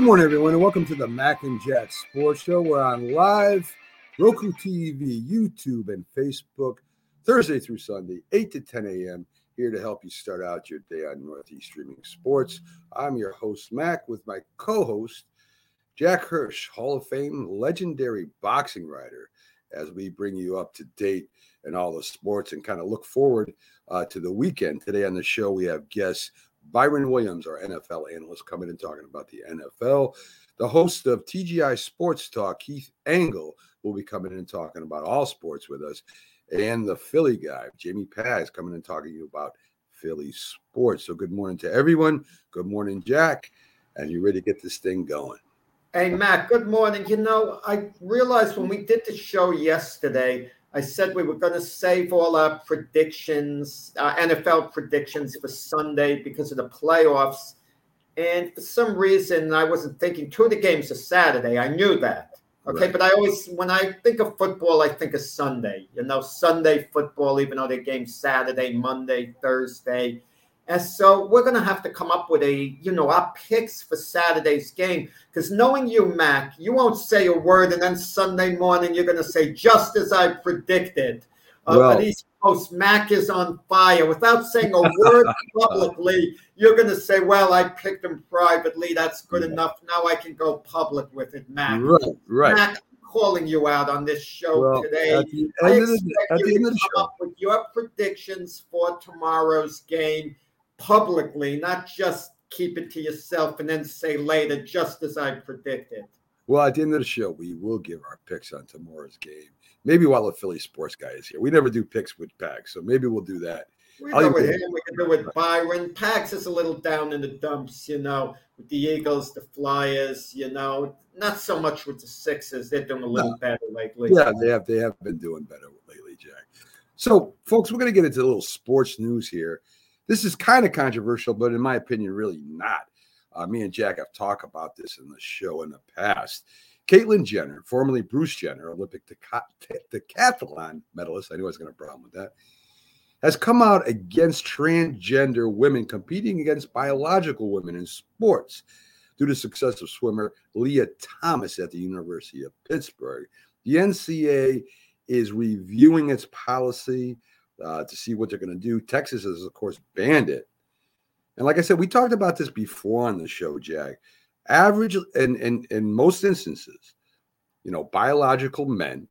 Good morning, everyone, and welcome to the Mac and Jack Sports Show. We're on live, Roku TV, YouTube, and Facebook, Thursday through Sunday, 8 to 10 a.m. Here to help you start out your day on Northeast Streaming Sports. I'm your host, Mac, with my co host, Jack Hirsch, Hall of Fame legendary boxing writer, as we bring you up to date in all the sports and kind of look forward uh, to the weekend. Today on the show, we have guests Byron Williams, our NFL analyst, coming and talking about the NFL. The host of TGI Sports Talk, Keith Engle, will be coming in and talking about all sports with us. And the Philly guy, Jamie Paz, coming and talking to you about Philly sports. So good morning to everyone. Good morning, Jack. And you ready to get this thing going? Hey, Matt, good morning. You know, I realized when we did the show yesterday, I said we were going to save all our predictions, uh, NFL predictions for Sunday because of the playoffs. And for some reason, I wasn't thinking two of the games are Saturday. I knew that. Okay. Right. But I always, when I think of football, I think of Sunday. You know, Sunday football, even though they game Saturday, Monday, Thursday. And so we're going to have to come up with a, you know, our picks for Saturday's game. Because knowing you, Mac, you won't say a word, and then Sunday morning you're going to say just as I predicted. Uh, well, but East Coast Mac is on fire. Without saying a word publicly, you're going to say, "Well, I picked him privately. That's good yeah. enough. Now I can go public with it, Mac." Right, right. Mac, calling you out on this show well, today. I expect you to come show. up with your predictions for tomorrow's game publicly, not just keep it to yourself and then say later, just as I predicted. Well, at the end of the show, we will give our picks on tomorrow's game. Maybe while the Philly sports guy is here. We never do picks with Pax, so maybe we'll do that. We do with him. We can do with Byron. Pax is a little down in the dumps, you know, with the Eagles, the Flyers, you know, not so much with the Sixers. They're doing a little no. better lately. Yeah, they have. They have been doing better lately, Jack. So, folks, we're going to get into a little sports news here. This is kind of controversial, but in my opinion, really not. Uh, me and Jack have talked about this in the show in the past. Caitlyn Jenner, formerly Bruce Jenner, Olympic decathlon medalist, I knew I was going to have a problem with that, has come out against transgender women competing against biological women in sports due to success of swimmer Lia Thomas at the University of Pittsburgh. The NCAA is reviewing its policy uh, to see what they're going to do. Texas has, of course, banned it. And like I said, we talked about this before on the show, Jack. Average and in, in, in most instances, you know, biological men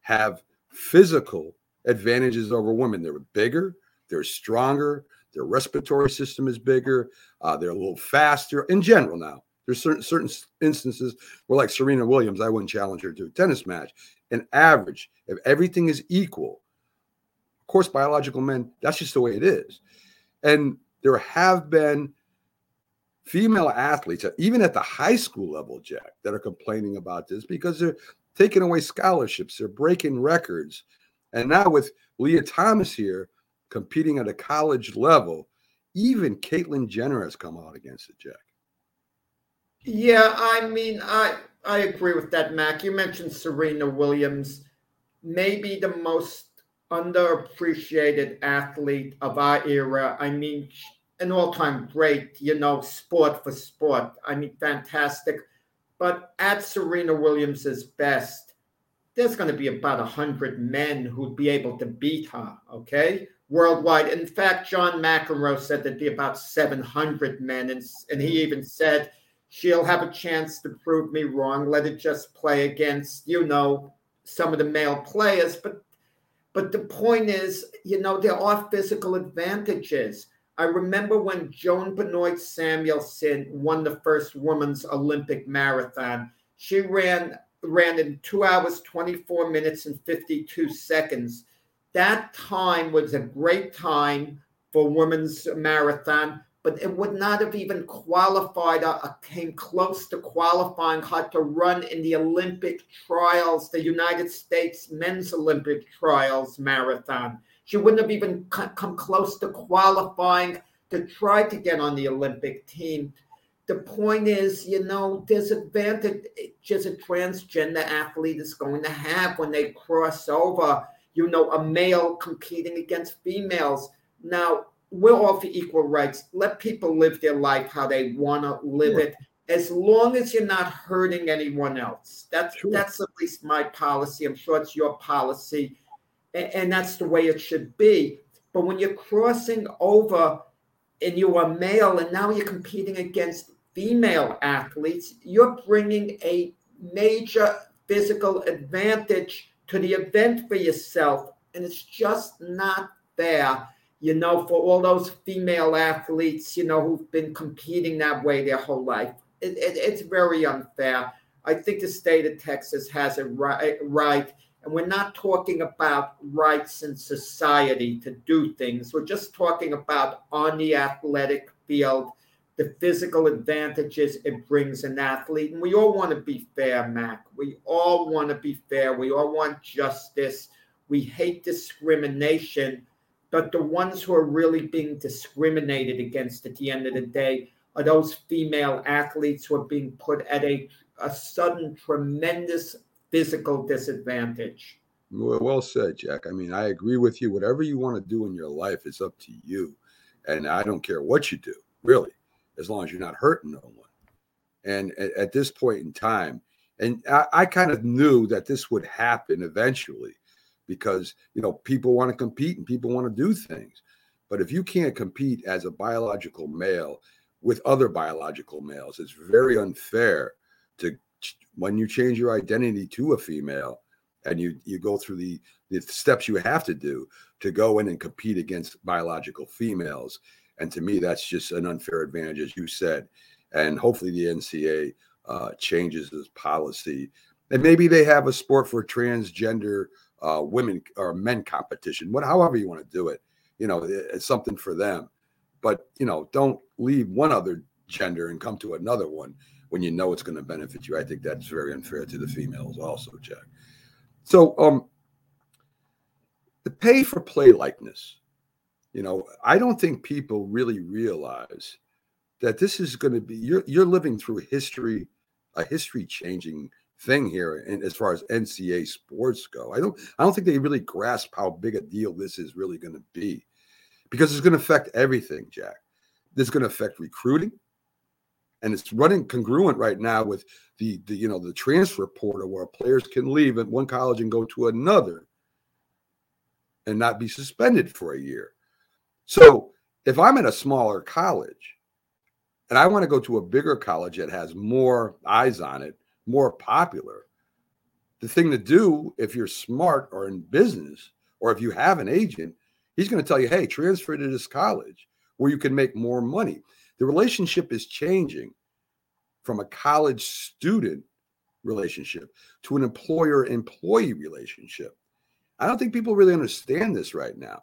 have physical advantages over women. They're bigger, they're stronger, their respiratory system is bigger, uh, they're a little faster in general now. There's certain certain instances where, like Serena Williams, I wouldn't challenge her to a tennis match. An average, if everything is equal, course, biological men, that's just the way it is. And there have been female athletes, even at the high school level, Jack, that are complaining about this because they're taking away scholarships, they're breaking records. And now with Lia Thomas here competing at a college level, even Caitlyn Jenner has come out against it, Jack. Yeah, I mean, I I agree with that, Mac. You mentioned Serena Williams, maybe the most underappreciated athlete of our era. I mean, an all time great, you know, sport for sport. I mean, fantastic. But at Serena Williams's best, there's going to be about 100 men who'd be able to beat her, okay? Worldwide. In fact, John McEnroe said there'd be about 700 men. And, and he even said, she'll have a chance to prove me wrong. Let it just play against, you know, some of the male players. But but the point is, you know, there are physical advantages. I remember when Joan Benoit Samuelson won the first women's Olympic marathon. She ran ran in two hours, 24 minutes, and 52 seconds. That time was a great time for women's marathon but it would not have even qualified, uh, came close to qualifying her to run in the Olympic trials, the United States men's Olympic trials marathon. She wouldn't have even come close to qualifying to try to get on the Olympic team. The point is, you know, there's advantages a transgender athlete is going to have when they cross over, you know, a male competing against females. Now, we're offer equal rights. Let people live their life how they want to live it. as long as you're not hurting anyone else. That's sure. that's at least my policy. I'm sure it's your policy, and, and that's the way it should be. But when you're crossing over and you are male and now you're competing against female athletes, you're bringing a major physical advantage to the event for yourself. And it's just not fair, you know, for all those female athletes, you know, who've been competing that way their whole life. It, it, it's very unfair. I think the state of Texas has a right, right and we're not talking about rights in society to do things. We're just talking about on the athletic field, the physical advantages it brings an athlete. And we all want to be fair, Mac. We all want to be fair. We all want justice. We hate discrimination. But the ones who are really being discriminated against at the end of the day are those female athletes who are being put at a, a sudden tremendous physical disadvantage. Well, said, Jack. I mean, I agree with you. Whatever you want to do in your life is up to you. And I don't care what you do, really, as long as you're not hurting no one. And at, at this point in time, and I, I kind of knew that this would happen eventually because, you know, people want to compete and people want to do things. But if you can't compete as a biological male with other biological males, it's very unfair to when you change your identity to a female and you you go through the the steps you have to do to go in and compete against biological females. And to me that's just an unfair advantage as you said. And hopefully the ncaa uh, changes this policy. And maybe they have a sport for transgender uh, women or men competition what however you want to do it you know it's something for them but you know don't leave one other gender and come to another one when you know it's going to benefit you. I think that's very unfair to the females, also, Jack. So, um, the pay for play likeness, you know, I don't think people really realize that this is going to be you're you're living through history, a history changing thing here, and as far as NCAA sports go, I don't I don't think they really grasp how big a deal this is really going to be, because it's going to affect everything, Jack. This is going to affect recruiting and it's running congruent right now with the, the you know the transfer portal where players can leave at one college and go to another and not be suspended for a year. So if I'm at a smaller college and I want to go to a bigger college that has more eyes on it, more popular, the thing to do if you're smart or in business or if you have an agent, he's going to tell you, hey, transfer to this college where you can make more money. The relationship is changing from a college student relationship to an employer employee relationship. I don't think people really understand this right now.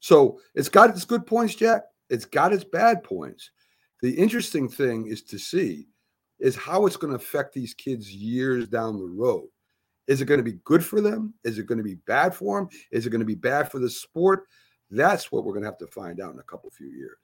So it's got its good points, Jack. It's got its bad points. The interesting thing is to see is how it's going to affect these kids years down the road. Is it going to be good for them? Is it going to be bad for them? Is it going to be bad for the sport? That's what we're going to have to find out in a couple few years.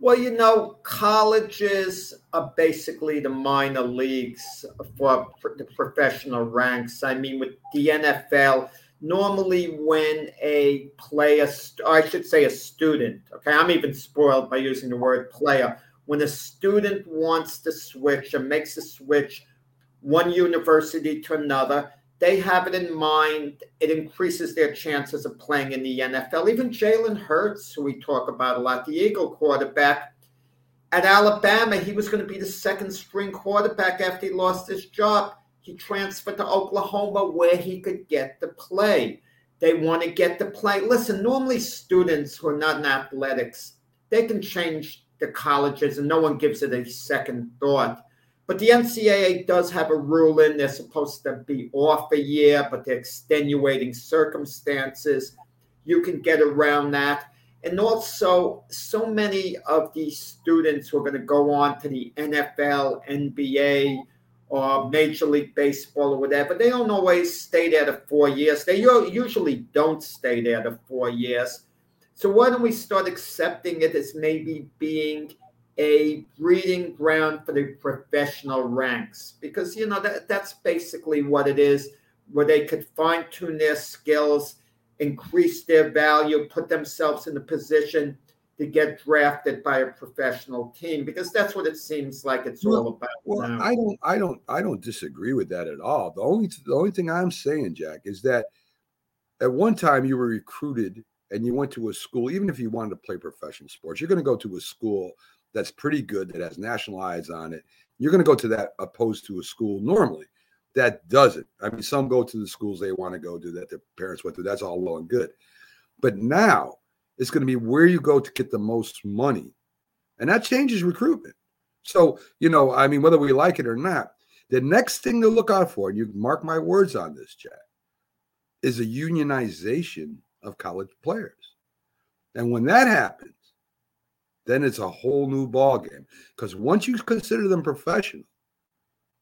Well, you know, colleges are basically the minor leagues for the professional ranks. I mean, with the NFL, normally when a player, I should say a student, okay, I'm even spoiled by using the word player. When a student wants to switch or makes a switch one university to another, they have it in mind. It increases their chances of playing in the NFL. Even Jalen Hurts, who we talk about a lot, the Eagle quarterback at Alabama, he was going to be the second string quarterback after he lost his job. He transferred to Oklahoma where he could get the play. They want to get the play. Listen, normally students who are not in athletics, they can change the colleges and no one gives it a second thought. But the NCAA does have a rule in. They're supposed to be off a year, but they're extenuating circumstances. You can get around that. And also, so many of these students who are going to go on to the NFL, NBA, or Major League Baseball or whatever, they don't always stay there to four years. They usually don't stay there to four years. So why don't we start accepting it as maybe being – a breeding ground for the professional ranks because you know that that's basically what it is where they could fine tune their skills increase their value put themselves in a position to get drafted by a professional team because that's what it seems like it's well, all about. Well, now. I don't, I don't, I don't disagree with that at all. The only, the only thing I'm saying, Jack, is that at one time you were recruited and you went to a school, even if you wanted to play professional sports, you're going to go to a school that's pretty good that has national eyes on it. You're going to go to that opposed to a school normally that doesn't. I mean, some go to the schools they want to go to that their parents went to. That's all well and good. But now it's going to be where you go to get the most money. And that changes recruitment. So, you know, I mean, whether we like it or not, the next thing to look out for, and you mark my words on this, Jack, is a unionization of college players. And when that happens, then it's a whole new ballgame. Because once you consider them professional,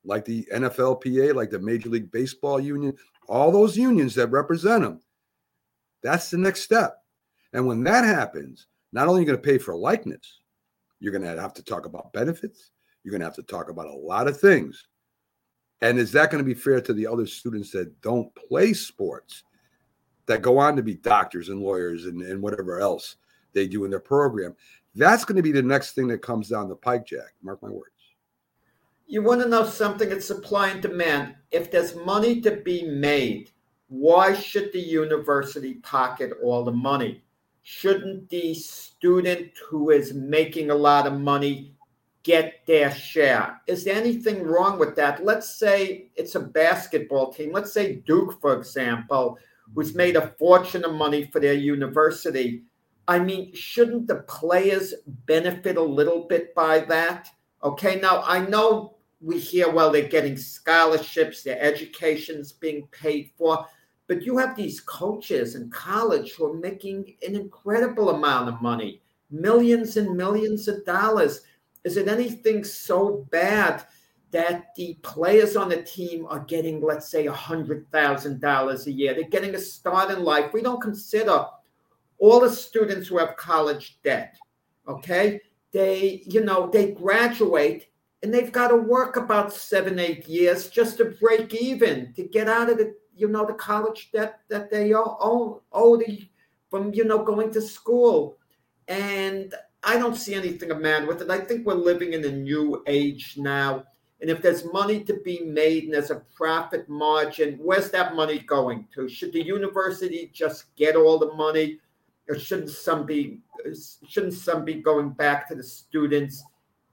like the NFLPA, like the Major League Baseball Union, all those unions that represent them, that's the next step. And when that happens, not only are you going to pay for likeness, you're going to have to talk about benefits. You're going to have to talk about a lot of things. And is that going to be fair to the other students that don't play sports, that go on to be doctors and lawyers and, and whatever else they do in their program? That's going to be the next thing that comes down the pike, Jack. Mark my words. You want to know something? It's supply and demand. If there's money to be made, why should the university pocket all the money? Shouldn't the student who is making a lot of money get their share? Is there anything wrong with that? Let's say it's a basketball team. Let's say Duke, for example, who's made a fortune of money for their university. I mean, shouldn't the players benefit a little bit by that? Okay, now I know we hear, well, they're getting scholarships, their education's being paid for. But you have these coaches in college who are making an incredible amount of money, millions and millions of dollars. Is it anything so bad that the players on the team are getting, let's say, $100,000 a year? They're getting a start in life. We don't consider all the students who have college debt, okay? They, you know, they graduate and they've got to work about seven, eight years just to break even to get out of the, you know, the college debt that they owe, owe the, from, you know, going to school. And I don't see anything matter with it. I think we're living in a new age now. And if there's money to be made and there's a profit margin, where's that money going to? Should the university just get all the money, or shouldn't some be shouldn't some be going back to the students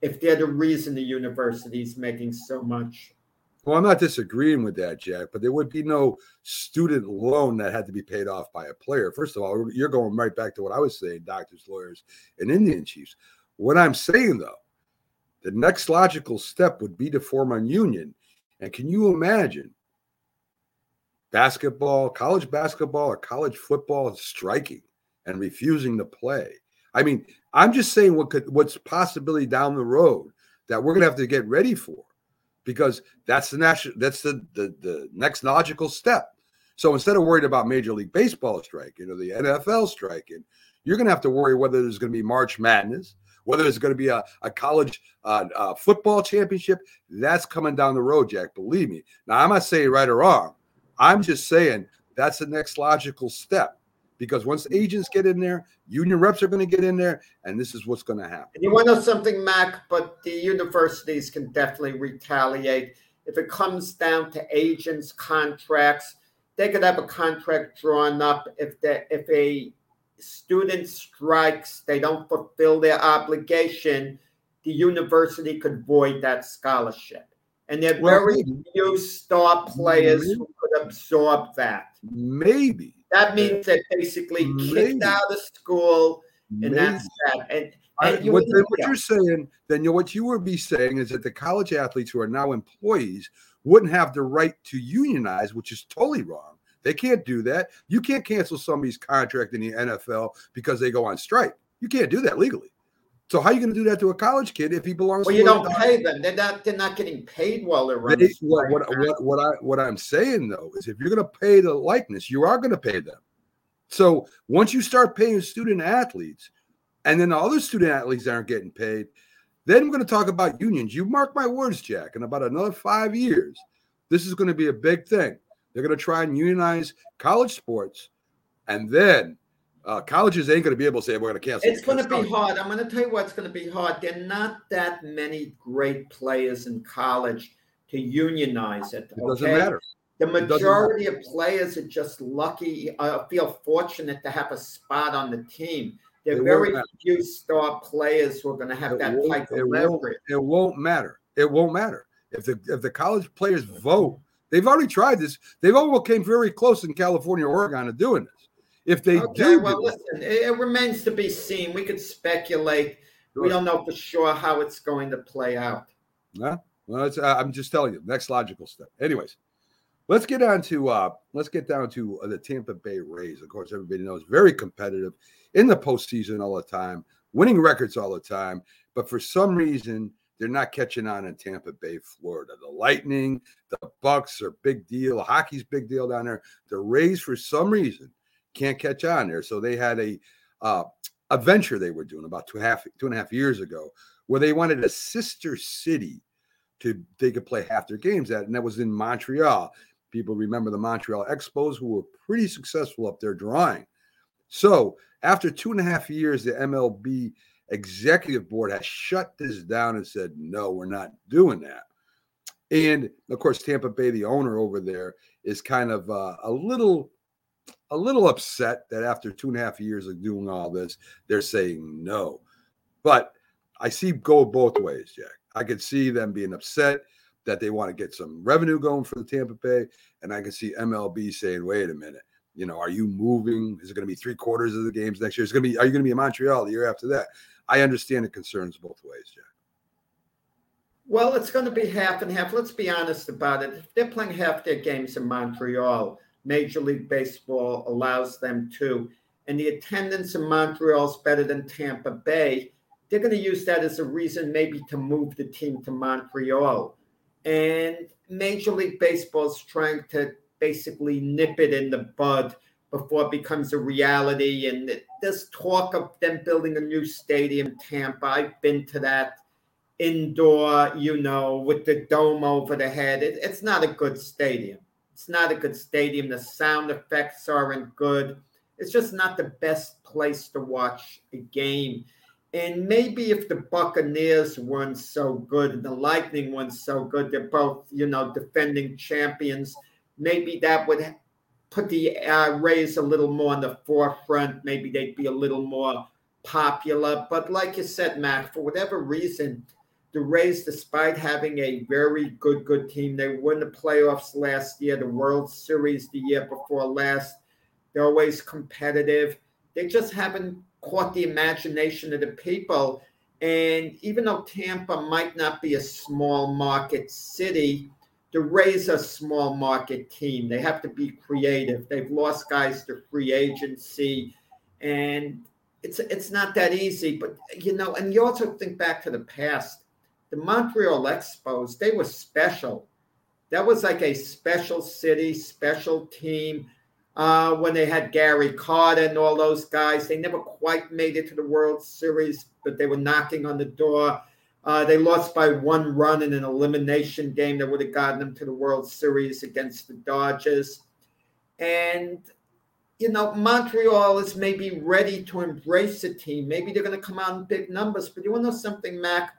if they're the reason the university is making so much. Well, I'm not disagreeing with that, Jack, but there would be no student loan that had to be paid off by a player. First of all, you're going right back to what I was saying doctors, lawyers, and Indian chiefs. What I'm saying, though, the next logical step would be to form a union. And can you imagine basketball, college basketball, or college football striking and refusing to play? I mean, I'm just saying what could what's possibility down the road that we're gonna have to get ready for because that's the national that's the, the the next logical step. So instead of worried about Major League Baseball striking or the NFL striking, you're gonna have to worry whether there's gonna be March Madness, whether it's going to be a, a college uh, uh, football championship, that's coming down the road, Jack. Believe me. Now, I'm not saying right or wrong. I'm just saying that's the next logical step because once agents get in there, union reps are going to get in there, and this is what's going to happen. You want to know something, Mac? But the universities can definitely retaliate if it comes down to agents' contracts. They could have a contract drawn up if they, if a student strikes, they don't fulfill their obligation. The university could void that scholarship. And there are well, very maybe. few star players maybe. who could absorb that. Maybe. That means that basically Maybe. kicked out of school, and that's that. And, and you what, what you're saying, then you, what you would be saying is that the college athletes who are now employees wouldn't have the right to unionize, which is totally wrong. They can't do that. You can't cancel somebody's contract in the NFL because they go on strike. You can't do that legally. So how are you going to do that to a college kid if he belongs? Well, you don't pay them. They're not. They're not getting paid while they're running. They, what, what, what, what I what I'm saying though is, if you're going to pay the likeness, you are going to pay them. So once you start paying student athletes, and then the other student athletes aren't getting paid, then we're going to talk about unions. You mark my words, Jack. In about another five years, this is going to be a big thing. They're going to try and unionize college sports, and then Uh, colleges ain't going to be able to say we're going to cancel. It's going to be hard. I'm going to tell you what's going to be hard. There are not that many great players in college to unionize it. It doesn't matter. The majority of players are just lucky, uh, feel fortunate to have a spot on the team. There are very few star players who are going to have it that type of leverage. it won't matter. It won't matter if the if the college players vote. They've already tried this. They've almost came very close in California, Oregon, of doing this. If they okay, do, well, do listen, it, it remains to be seen. We could speculate. Sure. We don't know for sure how it's going to play out. Yeah, well, uh, I'm just telling you. Next logical step. Anyways, let's get on to uh, let's get down to uh, the Tampa Bay Rays. Of course, everybody knows very competitive in the postseason all the time, winning records all the time. But for some reason, they're not catching on in Tampa Bay, Florida. The Lightning, the Bucks are big deal. Hockey's big deal down there. The Rays, for some reason, can't catch on there. So they had a uh, a venture they were doing about two half two and a half years ago, where they wanted a sister city to they could play half their games at, and that was in Montreal. People remember the Montreal Expos, who were pretty successful up there drawing. So after two and a half years, the MLB executive board has shut this down and said, no, we're not doing that. And of course, Tampa Bay, the owner over there, is kind of uh, a little, a little upset that after two and a half years of doing all this, they're saying no. But I see go both ways, Jack. I could see them being upset that they want to get some revenue going for the Tampa Bay, and I can see MLB saying, "Wait a minute, you know, are you moving? Is it going to be three quarters of the games next year? Is going to be? Are you going to be in Montreal the year after that? I understand the concerns both ways, Jack. Well, it's going to be half and half. Let's be honest about it. They're playing half their games in Montreal. Major League Baseball allows them to, and the attendance in Montreal is better than Tampa Bay. They're going to use that as a reason, maybe, to move the team to Montreal. And Major League Baseball is trying to basically nip it in the bud before it becomes a reality. And this talk of them building a new stadium, Tampa. I've been to that indoor, you know, with the dome over the head. It, it's not a good stadium. It's not a good stadium. The sound effects aren't good. It's just not the best place to watch a game. And maybe if the Buccaneers weren't so good and the Lightning weren't so good, they're both, you know, defending champions maybe that would put the uh, Rays a little more in the forefront. Maybe they'd be a little more popular. But like you said, Matt, for whatever reason, the Rays, despite having a very good, good team, they won the playoffs last year, the World Series the year before last. They're always competitive. They just haven't caught the imagination of the people. And even though Tampa might not be a small market city, to Rays a small market team. They have to be creative. They've lost guys to free agency, and it's it's not that easy. But you know, and you also think back to the past. The Montreal Expos, they were special. That was like a special city, special team. Uh, when they had Gary Carter and all those guys, they never quite made it to the World Series, but they were knocking on the door. Uh, they lost by one run in an elimination game that would have gotten them to the World Series against the Dodgers. And, you know, Montreal is maybe ready to embrace a team. Maybe they're going to come out in big numbers. But you want to know something, Mac?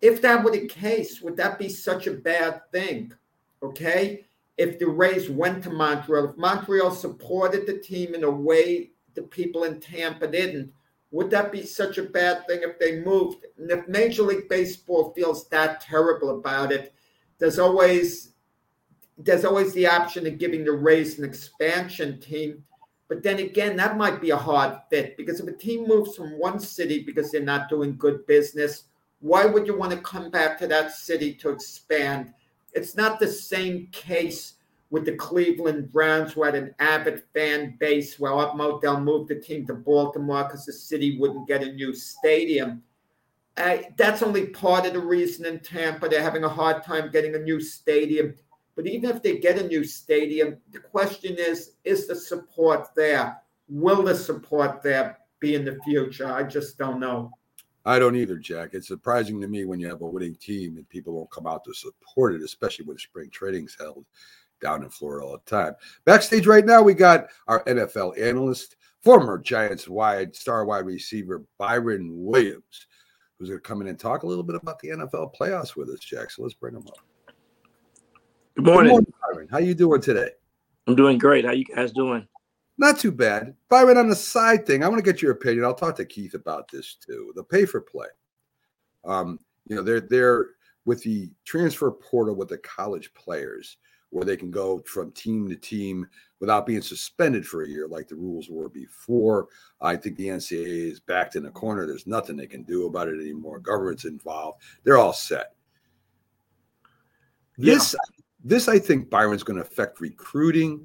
If that were the case, would that be such a bad thing? Okay. If the Rays went to Montreal, if Montreal supported the team in a way the people in Tampa didn't, would that be such a bad thing if they moved? And if Major League Baseball feels that terrible about it, there's always there's always the option of giving the Rays an expansion team. But then again, that might be a hard fit because if a team moves from one city because they're not doing good business, why would you want to come back to that city to expand? It's not the same case with the Cleveland Browns, who had an avid fan base. Well, Art Modell moved the team to Baltimore because the city wouldn't get a new stadium. Uh, that's only part of the reason in Tampa. They're having a hard time getting a new stadium. But even if they get a new stadium, the question is is the support there? Will the support there be in the future? I just don't know. I don't either, Jack. It's surprising to me when you have a winning team and people won't come out to support it, especially when spring training's held down in Florida all the time. Backstage right now, we got our NFL analyst, former Giants wide star wide receiver Byron Williams, who's going to come in and talk a little bit about the NFL playoffs with us, Jack. So let's bring him up. Good morning. Good morning Byron. How you doing today? I'm doing great. How you guys doing? Not too bad. Byron, on the side thing, I want to get your opinion. I'll talk to Keith about this too. The pay for play. Um, you know, they're they're with the transfer portal with the college players where they can go from team to team without being suspended for a year like the rules were before. I think the NCAA is backed in a the corner. There's nothing they can do about it anymore. Government's involved. They're all set. This, this I think Byron's going to affect recruiting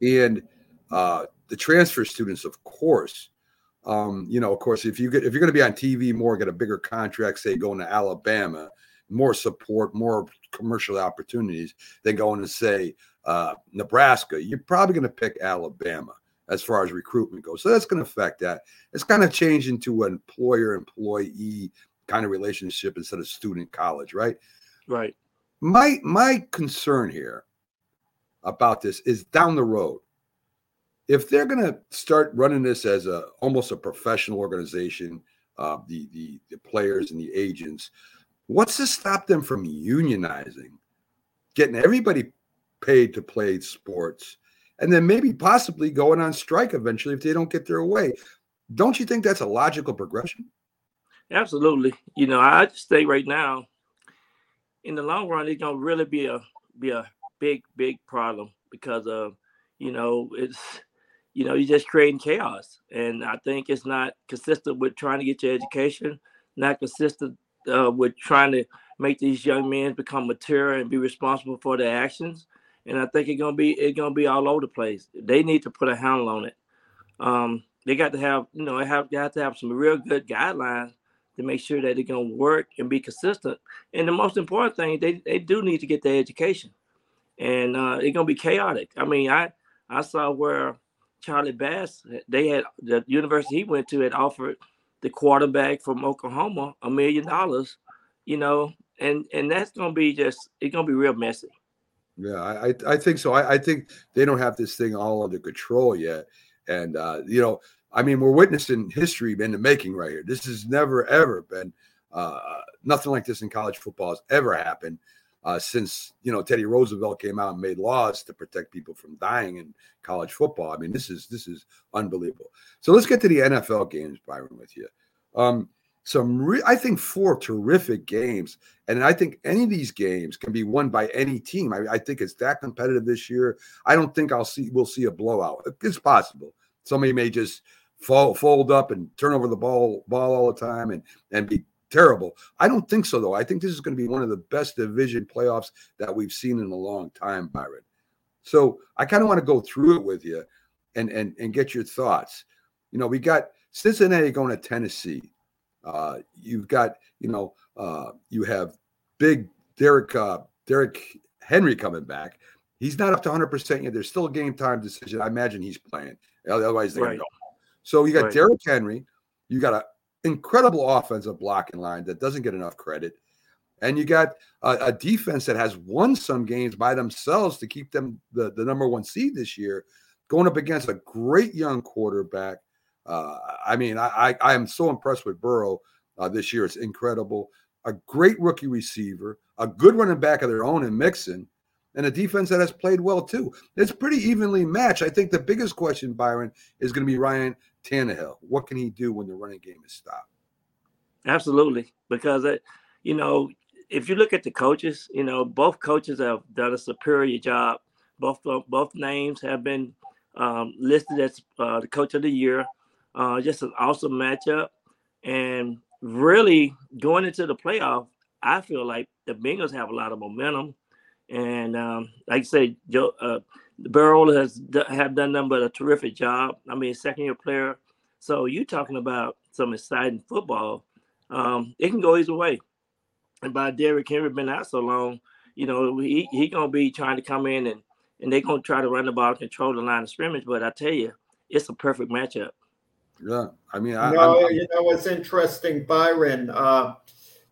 and uh, the transfer students, of course. Um, you know, of course, if you get if you're going to be on TV more, get a bigger contract, say going to Alabama, more support, more commercial opportunities than going to say uh, Nebraska. You're probably going to pick Alabama as far as recruitment goes. So that's going to affect that. It's kind of changed into an employer employee kind of relationship instead of student college, right? Right. My my concern here about this is down the road. If they're going to start running this as a almost a professional organization, uh, the, the the players and the agents, what's to stop them from unionizing, getting everybody paid to play sports, and then maybe possibly going on strike eventually if they don't get their way? Don't you think that's a logical progression? Absolutely. You know, I just think right now, in the long run, it's gonna really be a be a big, big problem because of, you know, it's, you know, you're just creating chaos. And I think it's not consistent with trying to get your education, not consistent uh, with trying to make these young men become mature and be responsible for their actions. And I think it's gonna be it's gonna be all over the place. They need to put a handle on it. Um, they got to have, you know, they have got to have some real good guidelines to make sure that they're gonna work and be consistent. And the most important thing, they, they do need to get their education and uh, it's gonna be chaotic. I mean, I I saw where Charlie Bass they had the university he went to had offered the quarterback from Oklahoma a million dollars, you know, and and that's gonna be just it's gonna be real messy. Yeah, I I think so. I, I think they don't have this thing all under control yet, and uh, you know, I mean, we're witnessing history in the making right here. This has never ever been uh, nothing like this in college football has ever happened uh, since you know Teddy Roosevelt came out and made laws to protect people from dying in college football. I mean, this is this is unbelievable. So let's get to the NFL games, Byron, with you. Um, some, re- I think, four terrific games, and I think any of these games can be won by any team. I, I think it's that competitive this year. I don't think I'll see we'll see a blowout. It's possible. Somebody may just fall, fold up and turn over the ball ball all the time and and be terrible. I don't think so, though. I think this is going to be one of the best division playoffs that we've seen in a long time, Byron. So I kind of want to go through it with you and and and get your thoughts. You know, we got Cincinnati going to Tennessee. Uh, you've got, you know, uh, you have big Derrick uh, Derrick Henry coming back. He's not up to 100 percent yet. There's still a game time decision. I imagine he's playing. Otherwise, they're right. going. To go home. So you got right. Derrick Henry. You got a incredible offensive blocking line that doesn't get enough credit. And you got a, a, defense that has won some games by themselves to keep them the, the number one seed this year, going up against a great young quarterback. Uh, I mean, I, I, I am so impressed with Burrow uh, this year. It's incredible. A great rookie receiver, a good running back of their own in Mixon, and a defense that has played well too. It's pretty evenly matched. I think the biggest question, Byron, is going to be Ryan Tannehill? What can he do when the running game is stopped? Absolutely, because it, you know, if you look at the coaches, you know, both coaches have done a superior job. Both both names have been um, listed as uh, the coach of the year. Uh, just an awesome matchup, and really going into the playoff, I feel like the Bengals have a lot of momentum. And um, like I say, Joe, uh, Burrow has have done nothing but a terrific job. I mean, second year player. So you're talking about some exciting football. Um, it can go either way. And by Derrick Henry been out so long, you know, he, he gonna be trying to come in and and they're gonna try to run the ball, control the line of scrimmage. But I tell you, it's a perfect matchup. Yeah, I mean, I, no, I'm, you know what's interesting, Byron. Uh,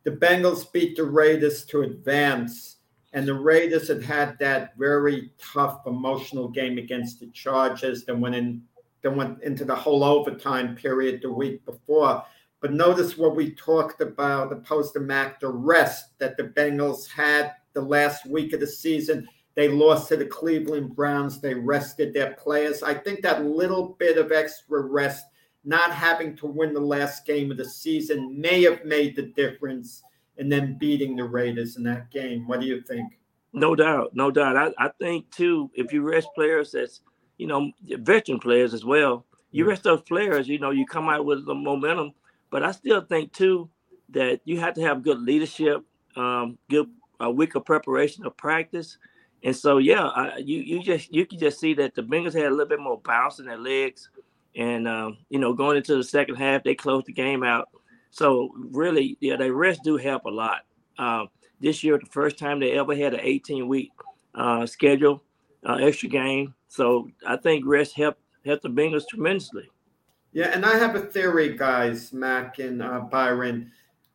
the Bengals beat the Raiders to advance and the Raiders had had that very tough emotional game against the Chargers. Then went in, then went into the whole overtime period the week before. But notice what we talked about the post Mac, the rest that the Bengals had the last week of the season. They lost to the Cleveland Browns. They rested their players. I think that little bit of extra rest, not having to win the last game of the season, may have made the difference in then beating the Raiders in that game. What do you think? No doubt, no doubt. I, I think too, if you rest players that's you know veteran players as well, you rest those players. You know, you come out with the momentum. But I still think too that you have to have good leadership, um, good a week of preparation of practice and so, yeah, I, you you just you can just see that the Bengals had a little bit more bounce in their legs, and um, you know, going into the second half, they closed the game out. So really, yeah, the rest do help a lot. Um, this year, the first time they ever had an 18 week uh, schedule, uh, extra game. So I think rest helped helped the Bengals tremendously. Yeah, and I have a theory, guys, Mac and uh, Byron.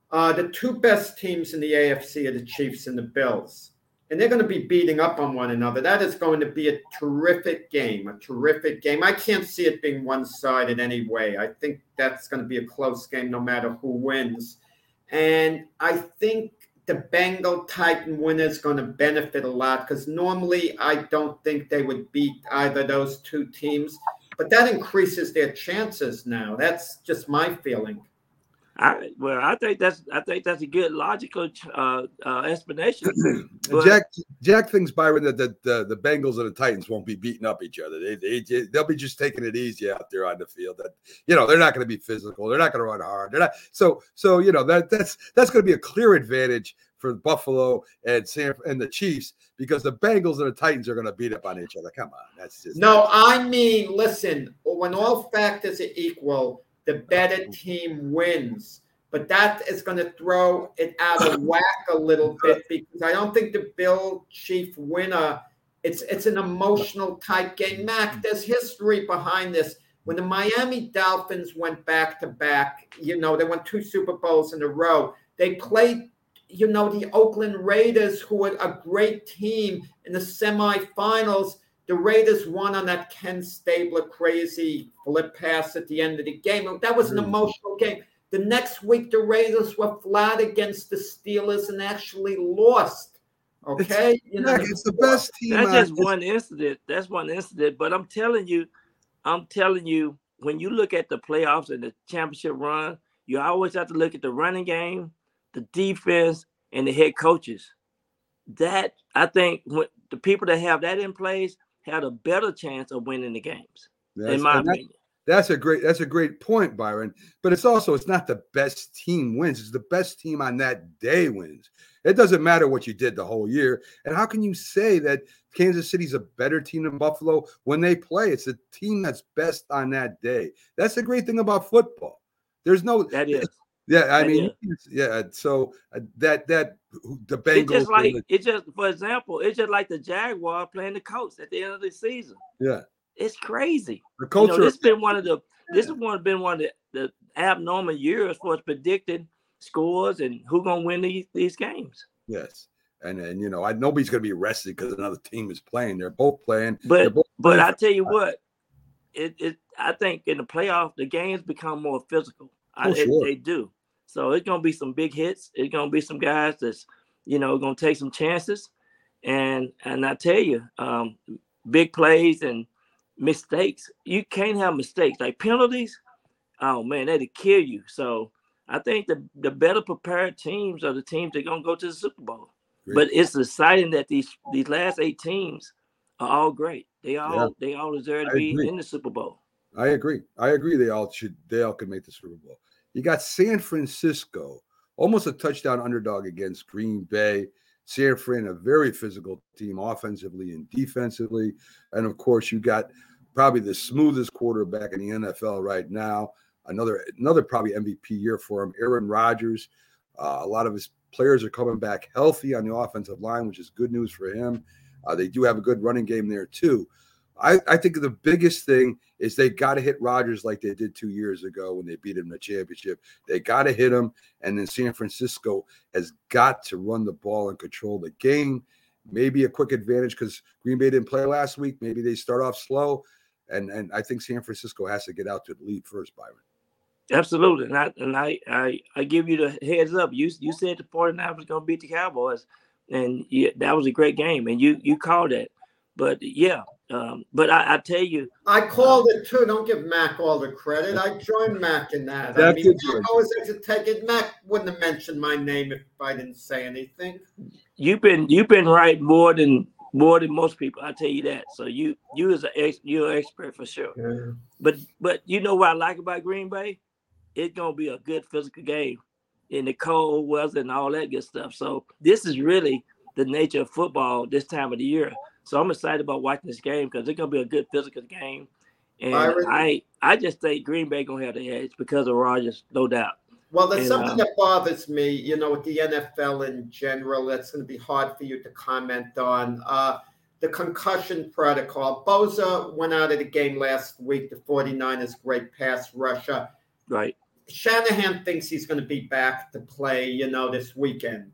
Uh, the two best teams in the AFC are the Chiefs and the Bills and they're going to be beating up on one another. That is going to be a terrific game, a terrific game. I can't see it being one sided anyway. I think that's going to be a close game no matter who wins. And I think the Bengal Titan winner is going to benefit a lot because normally I don't think they would beat either those two teams, but that increases their chances now. That's just my feeling. I, well, I think that's I think that's a good logical uh, uh, explanation. but, Jack Jack thinks Byron that the, the, the Bengals and the Titans won't be beating up each other. They, they they'll be just taking it easy out there on the field. That you know they're not going to be physical. They're not going to run hard. They're not so so you know that that's that's going to be a clear advantage for Buffalo and San and the Chiefs because the Bengals and the Titans are going to beat up on each other. Come on, that's just no. I mean, listen, when all factors are equal the better team wins. But that is going to throw it out of whack a little bit because I don't think the Bill Chief winner. It's it's an emotional type game. Mac, there's history behind this. When the Miami Dolphins went back to back, you know, they won two Super Bowls in a row. They played, you know, the Oakland Raiders, who were a great team in the semifinals the Raiders won on that Ken Stabler crazy flip pass at the end of the game. That was an mm. emotional game. The next week, the Raiders were flat against the Steelers and actually lost. Okay, it's, you know, it's the best team. That's just one incident. That's one incident. But I'm telling you, I'm telling you, when you look at the playoffs and the championship run, you always have to look at the running game, the defense, and the head coaches. That I think when the people that have that in place had a better chance of winning the games, that's, in my opinion. that's a great that's a great point, Byron. But it's also it's not the best team wins; it's the best team on that day wins. It doesn't matter what you did the whole year. And how can you say that Kansas City's a better team than Buffalo when they play? It's the team that's best on that day. That's the great thing about football. There's no that is yeah, I mean, yeah. So uh, that that the Bengals. It's just like it's just for example, it's just like the Jaguar playing the Colts at the end of the season. Yeah, it's crazy. The culture. You know, this been one of the this has one been one of the, the abnormal years for us predicting scores and who gonna win these these games. Yes. And and you know, I nobody's gonna be arrested because another team is playing. They're both playing. But both but I tell you what, it, it I think in the playoff the games become more physical. Oh, I, sure. it, they do. So it's gonna be some big hits. It's gonna be some guys that's you know gonna take some chances, and and I tell you, um, big plays and mistakes. You can't have mistakes like penalties. Oh man, that'll kill you. So I think the the better prepared teams are the teams that are gonna go to the Super Bowl. Great. But it's exciting that these these last eight teams are all great. They all yeah. they all deserve to I be agree. in the Super Bowl. I agree. I agree. They all should. They all can make the Super Bowl. You got San Francisco, almost a touchdown underdog against Green Bay. San Fran, a very physical team offensively and defensively. And of course, you got probably the smoothest quarterback in the NFL right now. Another another probably MVP year for him, Aaron Rodgers. Uh, a lot of his players are coming back healthy on the offensive line, which is good news for him. Uh, they do have a good running game there too. I, I think the biggest thing is they got to hit Rodgers like they did two years ago when they beat him in the championship. They got to hit him, and then San Francisco has got to run the ball and control the game. maybe a quick advantage because Green Bay didn't play last week. Maybe they start off slow, and and I think San Francisco has to get out to the lead first, Byron. Absolutely, and I and I I, I give you the heads up. You you said the 49ers was going to beat the Cowboys, and yeah, that was a great game, and you you called it. But yeah, um, but I, I, tell you, I called it too. Don't give Mac all the credit. I joined Mac in that. I mean, I always like to take it. Mac wouldn't have mentioned my name if I didn't say anything. You've been you've been right more than more than most people. I tell you that. So you you as an you're an expert for sure. Yeah. But but you know what I like about Green Bay? It's gonna be a good physical game in the cold weather and all that good stuff. So this is really the nature of football this time of the year. So I'm excited about watching this game because it's gonna be a good physical game. And I I just think Green Bay gonna have the edge because of Rodgers, no doubt. Well, there's and, something uh, that bothers me, you know, with the NFL in general. That's going to be hard for you to comment on. Uh, the concussion protocol. Bosa went out of the game last week. The 49ers great pass rusher. Right. Shanahan thinks he's going to be back to play, you know, this weekend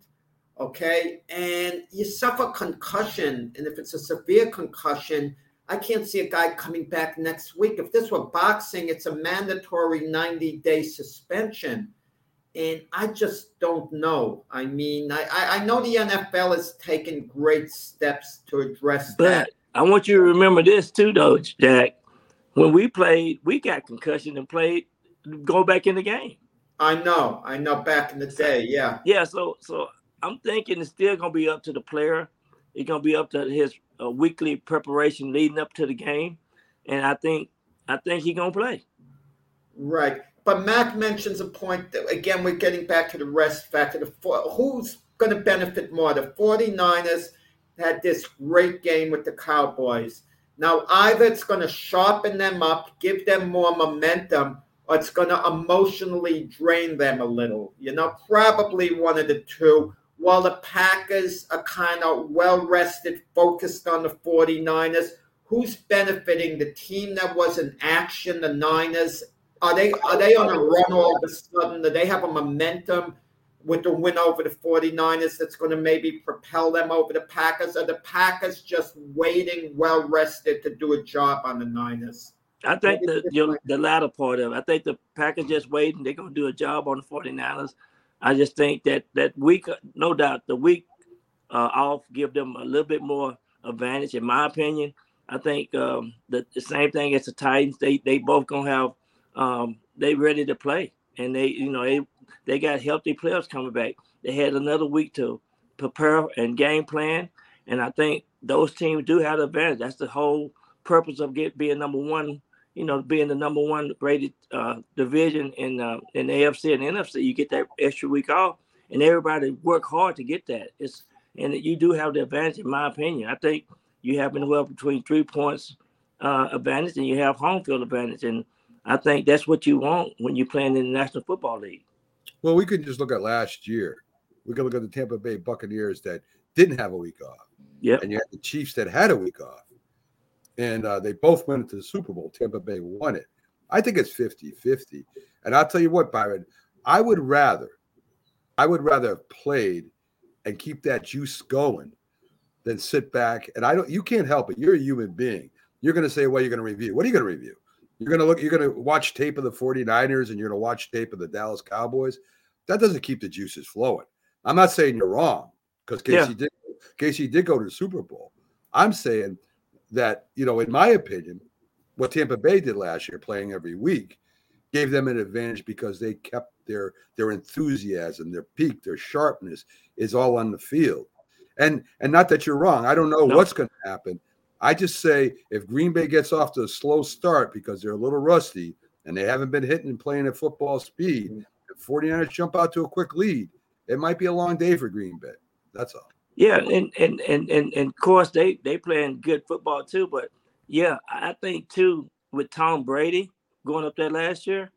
okay? And you suffer concussion, and if it's a severe concussion, I can't see a guy coming back next week. If this were boxing, it's a mandatory 90 day suspension. And I just don't know. I mean, I, I know the NFL has taken great steps to address but that. I want you to remember this too, though, Jack. When we played, we got concussion and played, go back in the game. I know, I know. Back in the day, yeah, yeah. So, so I'm thinking it's still gonna be up to the player. It's gonna be up to his uh, weekly preparation leading up to the game, and I think I think he's gonna play. Right, but Mac mentions a point that again we're getting back to the rest factor. The who's going to benefit more? The 49ers had this great game with the Cowboys. Now either it's going to sharpen them up, give them more momentum, or it's going to emotionally drain them a little. You know, probably one of the two while the Packers are kind of well rested, focused on the 49ers. Who's benefiting? The team that was in action, the Niners. Are they are they on a run all of a sudden? Do they have a momentum with the win over the 49ers that's going to maybe propel them over the Packers? Are the Packers just waiting well rested to do a job on the Niners? I think the the latter part of it. I think the Packers just waiting. They're going to do a job on the 49ers. I just think that that week, no doubt, the week uh, off give them a little bit more advantage, in my opinion. I think um, the, the same thing as the Titans. They they both gonna have um, they ready to play, and they you know they they got healthy players coming back. They had another week to prepare and game plan, and I think those teams do have advantage. That's the whole purpose of get being number one you know, being the number one rated uh, division in uh, in the AFC and NFC, you get that extra week off, and everybody work hard to get that. It's and you do have the advantage, in my opinion. I think you have anywhere between three points uh, advantage and you have home field advantage, and I think that's what you want when you're playing in the National Football League. Well, we could just look at last year. We could look at the Tampa Bay Buccaneers that didn't have a week off. Yeah, and you had the Chiefs that had a week off and uh, they both went into the Super Bowl. Tampa Bay won it. I think it's 50 50. And I'll tell you what, Byron, I would rather, I would rather have played and keep that juice going than sit back. And I don't, you can't help it. You're a human being. You're going to say, well, you're going to review. What are you going to review? You're going to look, you're going to watch tape of the 49ers and you're going to watch tape of the Dallas Cowboys. That doesn't keep the juices flowing. I'm not saying you're wrong because Casey yeah. did, Casey did go to the Super Bowl. I'm saying that, you know, in my opinion, what Tampa Bay did last year, playing every week, gave them an advantage because they kept their their enthusiasm, their peak, their sharpness is all on the field. And and not that you're wrong. I don't know no. what's going to happen. I just say if Green Bay gets off to a slow start because they're a little rusty and they haven't been hitting and playing at football speed, mm-hmm. if 49ers jump out to a quick lead, it might be a long day for Green Bay. That's all. Yeah, and and and and, and of course they they playing good football too. But yeah, I think too with Tom Brady going up there last year,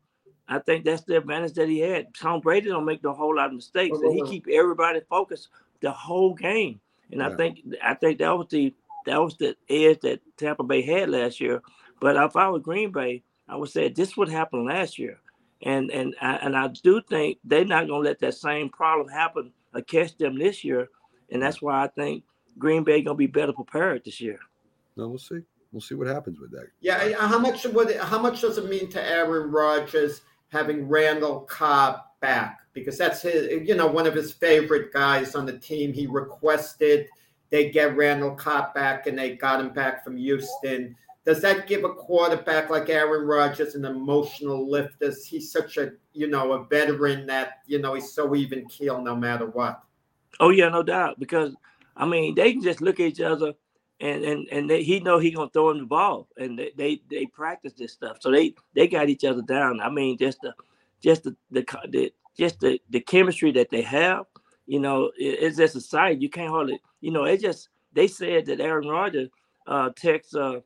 I think that's the advantage that he had. Tom Brady don't make a whole lot of mistakes, and he keep everybody focused the whole game. And yeah. I think I think that was the that was the edge that Tampa Bay had last year. But if I was Green Bay, I would say this would happen last year, and and and I do think they're not gonna let that same problem happen or catch them this year and that's why I think Green Bay gonna be better prepared this year. No, we'll see. We'll see what happens with that. Yeah, how much would how much does it mean to Aaron Rodgers having Randall Cobb back? Because that's his, you know, one of his favorite guys on the team. He requested they get Randall Cobb back, and they got him back from Houston. Does that give a quarterback like Aaron Rodgers an emotional lift? As he's such a, you know, a veteran that you know he's so even keel no matter what. Oh yeah, no doubt. Because I mean, they can just look at each other and and and they, he know he gonna throw him the ball, and they, they they practice this stuff, so they they got each other down. I mean, just the just the the, the just the the chemistry that they have, you know, it, it's just a sight. You can't hardly, you know, it just they said that Aaron Rodgers uh text uh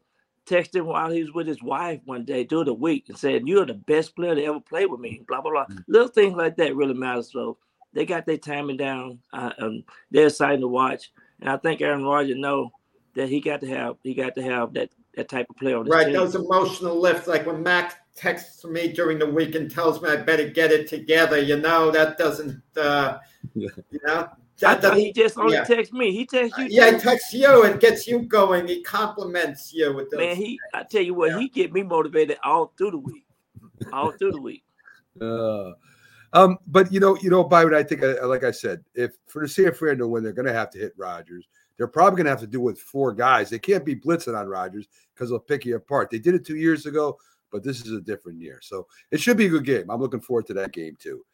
texted him while he was with his wife one day during the week and said, "You're the best player to ever play with me." Blah blah blah. Mm-hmm. Little things like that really matter. So they got their timing down. Uh, um, they're exciting to watch, and I think Aaron Rodgers know that he got to have he got to have that that type of play on right team. Right, those emotional lifts like when Mac texts me during the week and tells me I better get it together you know that doesn't uh you know that, that, he just only yeah. texts me. He texts you. Yeah, he texts you and gets you going. He compliments you with those. Man, he. I tell you what, yeah. he get me motivated all through the week, all through the week. Uh, um, but you know, you know, Byron. I think, uh, like I said, if for the San Fernando win, they're going to have to hit Rodgers. They're probably going to have to do with four guys. They can't be blitzing on Rodgers because they'll pick you apart. They did it two years ago, but this is a different year. So it should be a good game. I'm looking forward to that game too.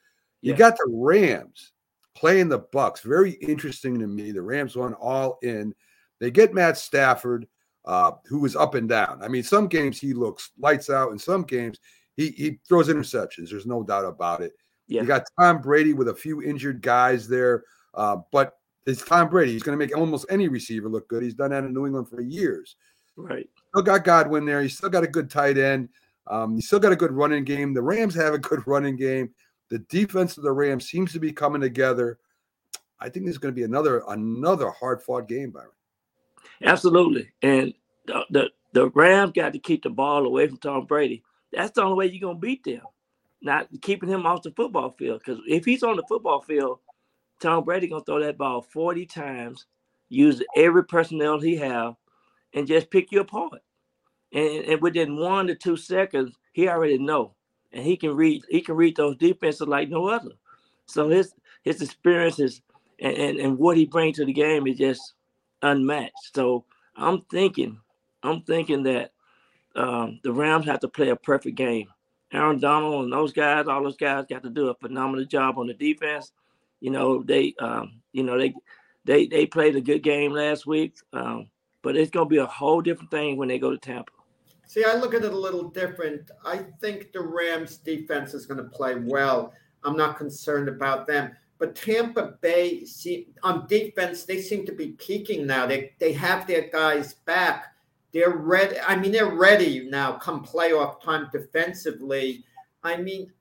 You got the Rams playing the Bucs. Very interesting to me. The Rams won all in. They get Matt Stafford, uh, who was up and down. I mean, some games he looks lights out, and some games he he throws interceptions. There's no doubt about it. Yeah. You got Tom Brady with a few injured guys there, uh, but it's Tom Brady. He's going to make almost any receiver look good. He's done that in New England for years. Right. Still got Godwin there. He's still got a good tight end. Um, he's still got a good running game. The Rams have a good running game. The defense of the Rams seems to be coming together. I think there's going to be another another hard fought game, Byron. Absolutely, and the, the the Rams got to keep the ball away from Tom Brady. That's the only way you're going to beat them. Not keeping him off the football field because if he's on the football field, Tom Brady gonna throw that ball 40 times, use every personnel he have, and just pick you apart. And, and within one to two seconds, he already know. And he can read he can read those defenses like no other. So his his experiences and, and, and what he brings to the game is just unmatched. So I'm thinking, I'm thinking that um, the Rams have to play a perfect game. Aaron Donald and those guys, all those guys got to do a phenomenal job on the defense you know they um, you know they they they played a good game last week, um, but it's to be a whole different thing when they go to Tampa. See, I look at it a little different. I think the Rams defense is to play well. I'm not concerned about them. But Tampa Bay, see, on defense, they seem to be peaking now. They they have their guys back. They're ready. I mean, they're ready now. Come playoff time defensively. I mean,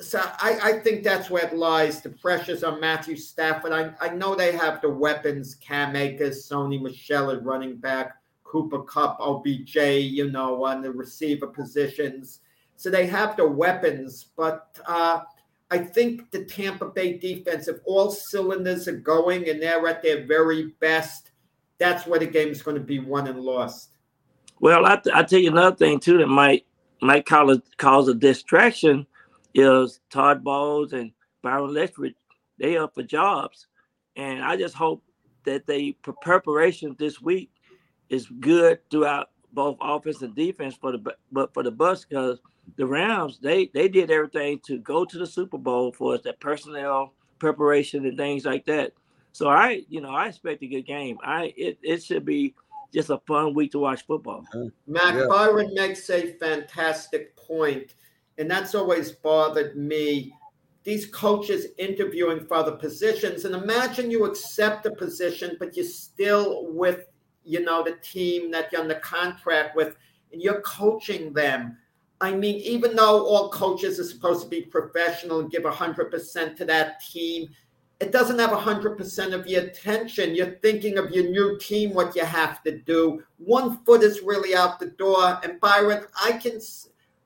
so I, I think that's where it lies. The pressures on Matthew Stafford. I, I know they have the weapons, Cam Akers, Sony Michel at running back, Cooper Kupp, OBJ, you know, on the receiver positions. So they have the weapons, but uh, I think the Tampa Bay defense, if all cylinders are going and they're at their very best, that's where the game is going to be won and lost. Well, I, I tell you another thing too that might might cause cause a distraction is Todd Bowles and Byron Leftwich. They up for jobs, and I just hope that the preparation this week is good throughout both offense and defense for the but for the bus because the Rams they they did everything to go to the Super Bowl for us that personnel preparation and things like that. So I you know I expect a good game. I it, it should be just a fun week to watch football. Mac yeah. Byron makes a fantastic point and that's always bothered me. These coaches interviewing for other positions, and imagine you accept a position, but you're still with, you know, the team that you're under contract with, and you're coaching them. I mean, even though all coaches are supposed to be professional and give 100% to that team, it doesn't have 100% of your attention. You're thinking of your new team, what you have to do. One foot is really out the door. And Byron, I can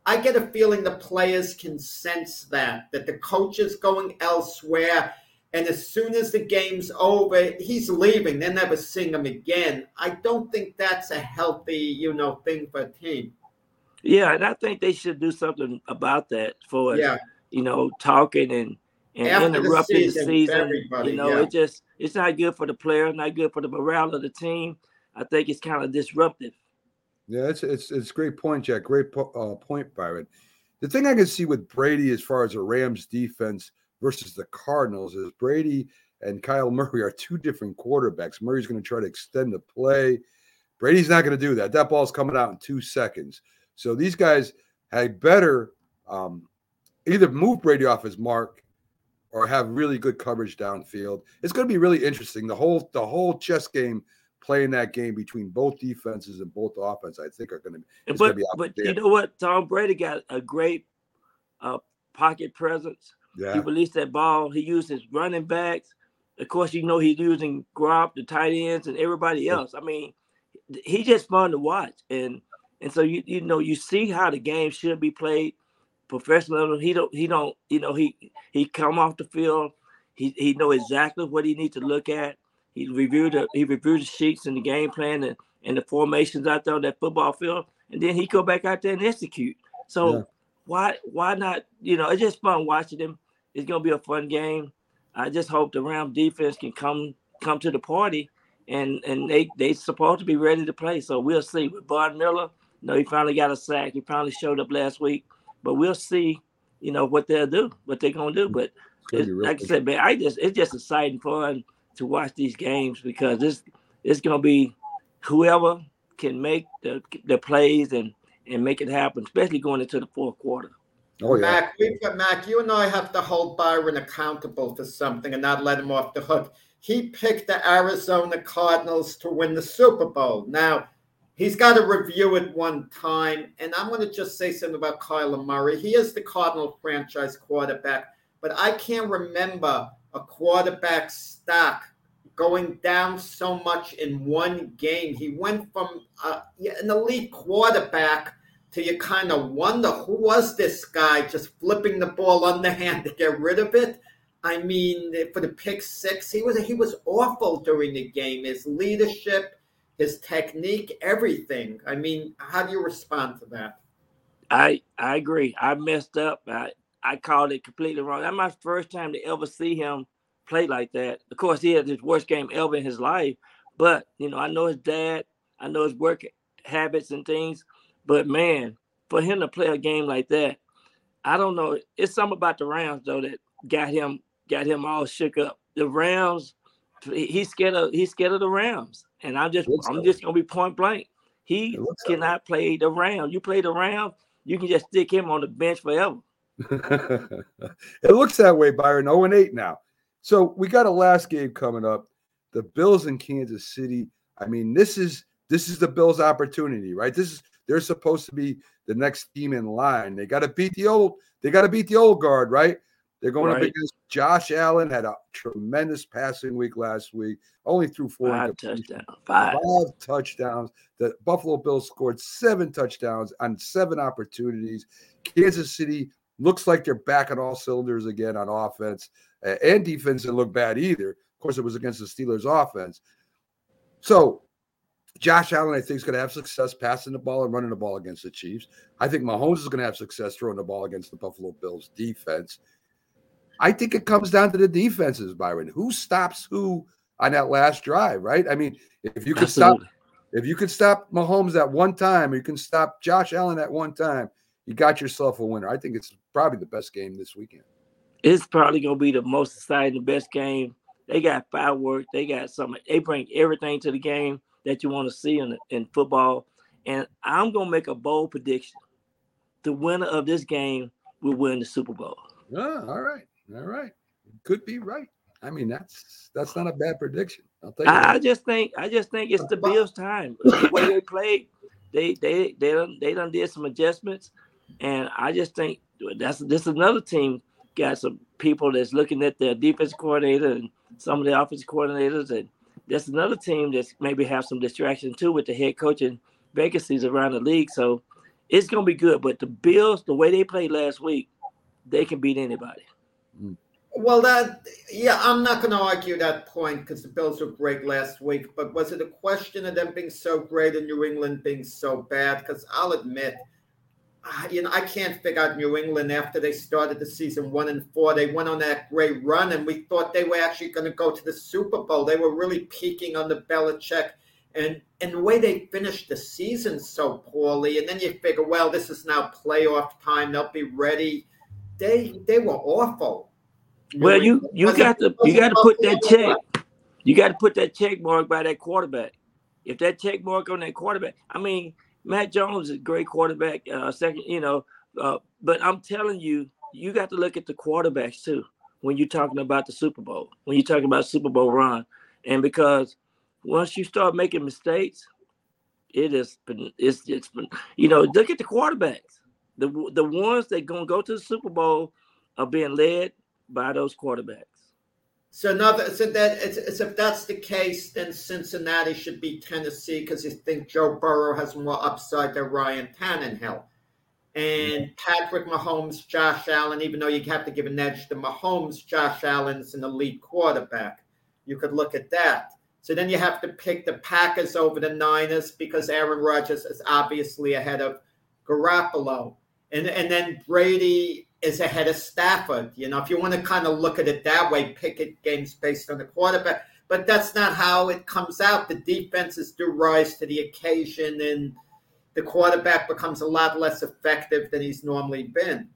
I get a feeling the players can sense that, that the coach is going elsewhere. and as soon as the game's over, he's leaving. They never seeing him again. I don't think that's a healthy, you know, thing for a team. Yeah, and I think they should do something about that for Yeah, you know talking and and After the interrupting the season, season. everybody, you know, yeah. it just it's not good for the player, not good for the morale of the team. I think it's kind of disruptive. Yeah, it's it's it's a great point, Jack. Great po- uh, point, Byron. The thing I can see with Brady as far as the Rams defense versus the Cardinals is Brady and Kyle Murray are two different quarterbacks. Murray's going to try to extend the play. Brady's not going to do that. That ball's coming out in two seconds. So these guys had better um, either move Brady off his mark or have really good coverage downfield. It's going to be really interesting. The whole the whole chess game playing that game between both defenses and both offense, I think are going to It's gonna but be but you know what? Tom Brady got a great uh, pocket presence. Yeah. He released that ball. He used his running backs. Of course, you know he's using Gronk, the tight ends, and everybody else. I mean, he just fun to watch, and and so you you know you see how the game should be played. Professional. He don't he don't you know he he come off the field. He he know exactly what he needs to look at. He reviewed the he reviewed the sheets and the game plan and, and the formations out there on that football field, and then he go back out there and execute. So Yeah. why why not? You know, it's just fun watching him. It's gonna be a fun game. I just hope the Ram defense can come come to the party, and and they they supposed to be ready to play. So we'll see with Von Miller. You know, he finally got a sack. He finally showed up last week, but we'll see. You know what they'll do, what they're gonna do. But It's it's, like I said, man, I just it's just exciting fun to watch these games because it's it's gonna be whoever can make the the plays and and make it happen, especially going into the fourth quarter. Oh yeah. Mac, we've got Mac. You and I have to hold Byron accountable for something and not let him off the hook. He picked the Arizona Cardinals to win the Super Bowl. Now he's got to review it one time, and I'm going to just say something about Kyler Murray. He is the Cardinal franchise quarterback, but I can't remember a quarterback stock going down so much in one game. He went from uh, an elite quarterback to you kind of wonder who was this guy just flipping the ball underhand to get rid of it. I mean, for the pick six, he was he was awful during the game. His leadership, his technique, everything. I mean, how do you respond to that? I I agree. I messed up. I I called it completely wrong. That's my first time to ever see him play like that. Of course, he had his worst game ever in his life. But you know, I know his dad. I know his work habits and things. But man, for him to play a game like that, I don't know. It's something about the Rams though that got him got him all shook up. The Rams, he's scared of he's scared of the Rams, and I'm just I'm just gonna be point blank. He cannot play the round. You play the round, you can just stick him on the bench forever. it looks that way, Byron. 0 and 8 now. So we got a last game coming up. The Bills in Kansas City. I mean, this is this is the Bills' opportunity, right? This is they're supposed to be the next team in line. They got to beat the old, they got to beat the old guard, right? They're going up Right. against Josh Allen, had a tremendous passing week last week, only threw four Five touchdowns. Five. five touchdowns. The Buffalo Bills scored seven touchdowns on seven opportunities. Kansas City looks like they're back on all cylinders again on offense uh, and defense. Didn't look bad either. Of course, it was against the Steelers' offense. So, Josh Allen, I think, is going to have success passing the ball and running the ball against the Chiefs. I think Mahomes is going to have success throwing the ball against the Buffalo Bills defense. I think it comes down to the defenses, Byron. Who stops who on that last drive, right? I mean, if you can stop if you could stop Mahomes at one time, or you can stop Josh Allen at one time, you got yourself a winner. I think it's probably the best game this weekend. It's probably gonna be the most exciting, the best game. They got fireworks. They got something. They bring everything to the game that you want to see in in football. And I'm gonna make a bold prediction: the winner of this game will win the Super Bowl. Oh, all right, all right, could be right. I mean, that's that's not a bad prediction. I'll tell you. I, I just think I just think it's the Bills' time. The way they played, they they they done they done did some adjustments, and I just think that's this is another team got some people that's looking at their defense coordinator and some of the offensive coordinators, and that's another team that's maybe have some distraction too with the head coaching vacancies around the league. So it's gonna be good. But the Bills, the way they played last week, they can beat anybody. Well, that yeah, I'm not going to argue that point because the Bills were great last week. But was it a question of them being so great and New England being so bad? Because I'll admit, you know, I can't figure out New England after they started the season one and four. They went on that great run, and we thought they were actually going to go to the Super Bowl. They were really peaking on the Belichick, and and the way they finished the season so poorly. And then you figure, well, this is now playoff time. They'll be ready. They they were awful. Well, you you got to you got to put that check. You got to put that check mark by that quarterback. If that check mark on that quarterback, I mean, Mac Jones is a great quarterback. Uh, second, you know, uh, but I'm telling you, you got to look at the quarterbacks too when you're talking about the Super Bowl. When you're talking about Super Bowl run, and because once you start making mistakes, it has been it's it's been you know look at the quarterbacks. The the ones that gonna go to the Super Bowl are being led by those quarterbacks. So another, so that it's, if that's the case, then Cincinnati should be Tennessee because you think Joe Burrow has more upside than Ryan Tannehill. And mm-hmm. Patrick Mahomes, Josh Allen, even though you have to give an edge to Mahomes, Josh Allen's an elite quarterback. You could look at that. So then you have to pick the Packers over the Niners because Aaron Rodgers is obviously ahead of Garoppolo. And, and then Brady is ahead of Stafford. You know, if you want to kind of look at it that way, pick it games based on the quarterback. But that's not how it comes out. The defenses do rise to the occasion, and the quarterback becomes a lot less effective than he's normally been.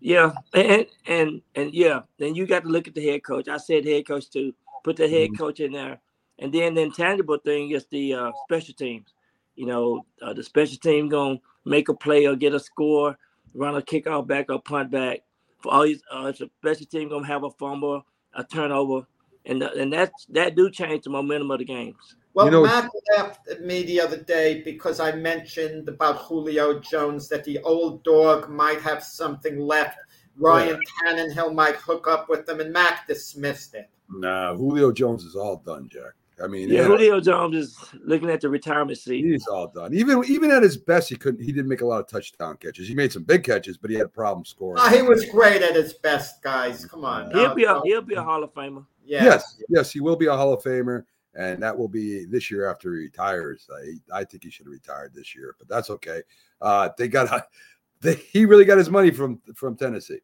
Yeah, and and and yeah, then you got to look at the head coach. I said head coach too. Put the head mm-hmm. coach in there, and then the intangible thing is the uh, special teams. You know, uh, the special team gonna make a play or get a score run a kick kickoff back or punt back. For all these, uh, special team gonna have a fumble, a turnover, and the, and that that do change the momentum of the games. Well, you know, Matt left me the other day because I mentioned about Julio Jones that the old dog might have something left. Ryan yeah. Tannehill might hook up with them, and Mac dismissed it. Nah, Julio Jones is all done, Jack. I mean, yeah, Julio Jones is looking at the retirement seat. He's all done. Even even at his best, he couldn't. He didn't make a lot of touchdown catches. He made some big catches, but he had a problem scoring. Oh, he was great at his best, guys. Come on, he'll be a he'll be a Hall of Famer. Yeah. Yes, yes, he will be a Hall of Famer, and that will be this year after he retires. I I think he should have retired this year, but that's okay. Uh, they got they, he really got his money from from Tennessee.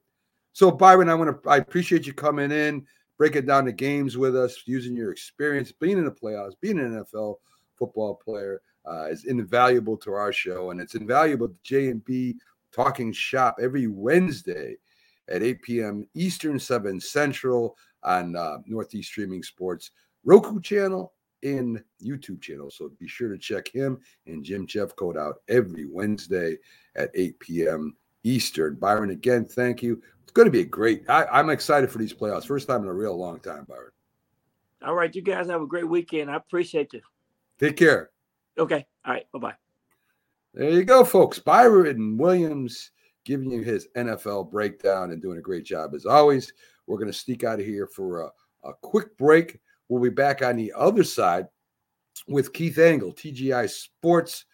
So Byron, I want to I appreciate you coming in breaking down the games with us, using your experience, being in the playoffs, being an NFL football player uh, is invaluable to our show, and it's invaluable to J and B Talking Shop every Wednesday at 8 p.m. Eastern, 7 Central on uh, Northeast Streaming Sports Roku channel and YouTube channel. So be sure to check him and Jim Jeffcoat out every Wednesday at 8 p.m. Eastern. Byron, again, thank you. It's going to be a great. I, am excited for these playoffs. First time in a real long time, Byron. All right, you guys have a great weekend. I appreciate you. Take care. Okay. All right. Bye bye. There you go, folks. Byron Williams giving you his NFL breakdown and doing a great job as always. We're going to sneak out of here for a, a quick break. We'll be back on the other side with Keith Engle, TGI Sports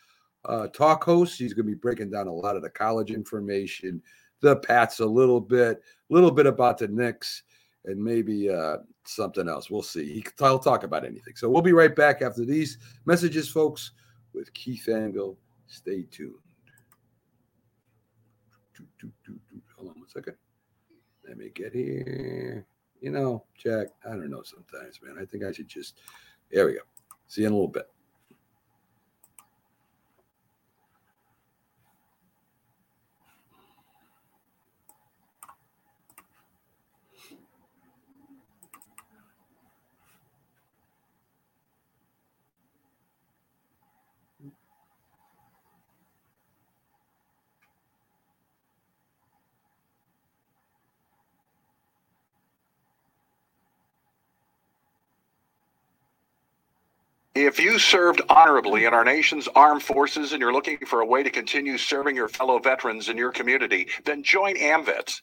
uh, talk host. He's going to be breaking down a lot of the college information, the Pats a little bit, a little bit about the Knicks, and maybe uh, something else. We'll see. He, he'll talk about anything. So we'll be right back after these messages, folks, with Keith Engle. Stay tuned. Hold on one second. Let me get here. You know, Jack, I don't know sometimes, man. I think I should just. There we go. See you in a little bit. If you served honorably in our nation's armed forces and you're looking for a way to continue serving your fellow veterans in your community, then join AMVETS.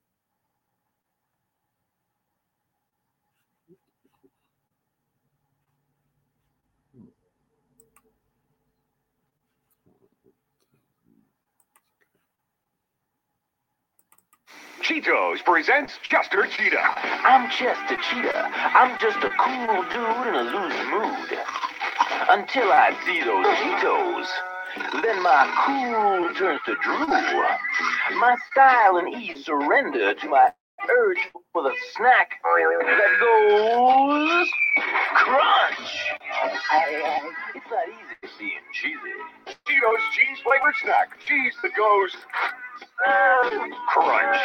Cheetos presents Chester Cheetah. I'm Chester Cheetah. I'm just a cool dude in a loose mood. Until I see those Cheetos. Then my cool turns to drool. My style and ease surrender to my urge for the snack that goes crunch. It's not easy being cheesy. Cheetos cheese flavored snack. Cheese that goes crunch.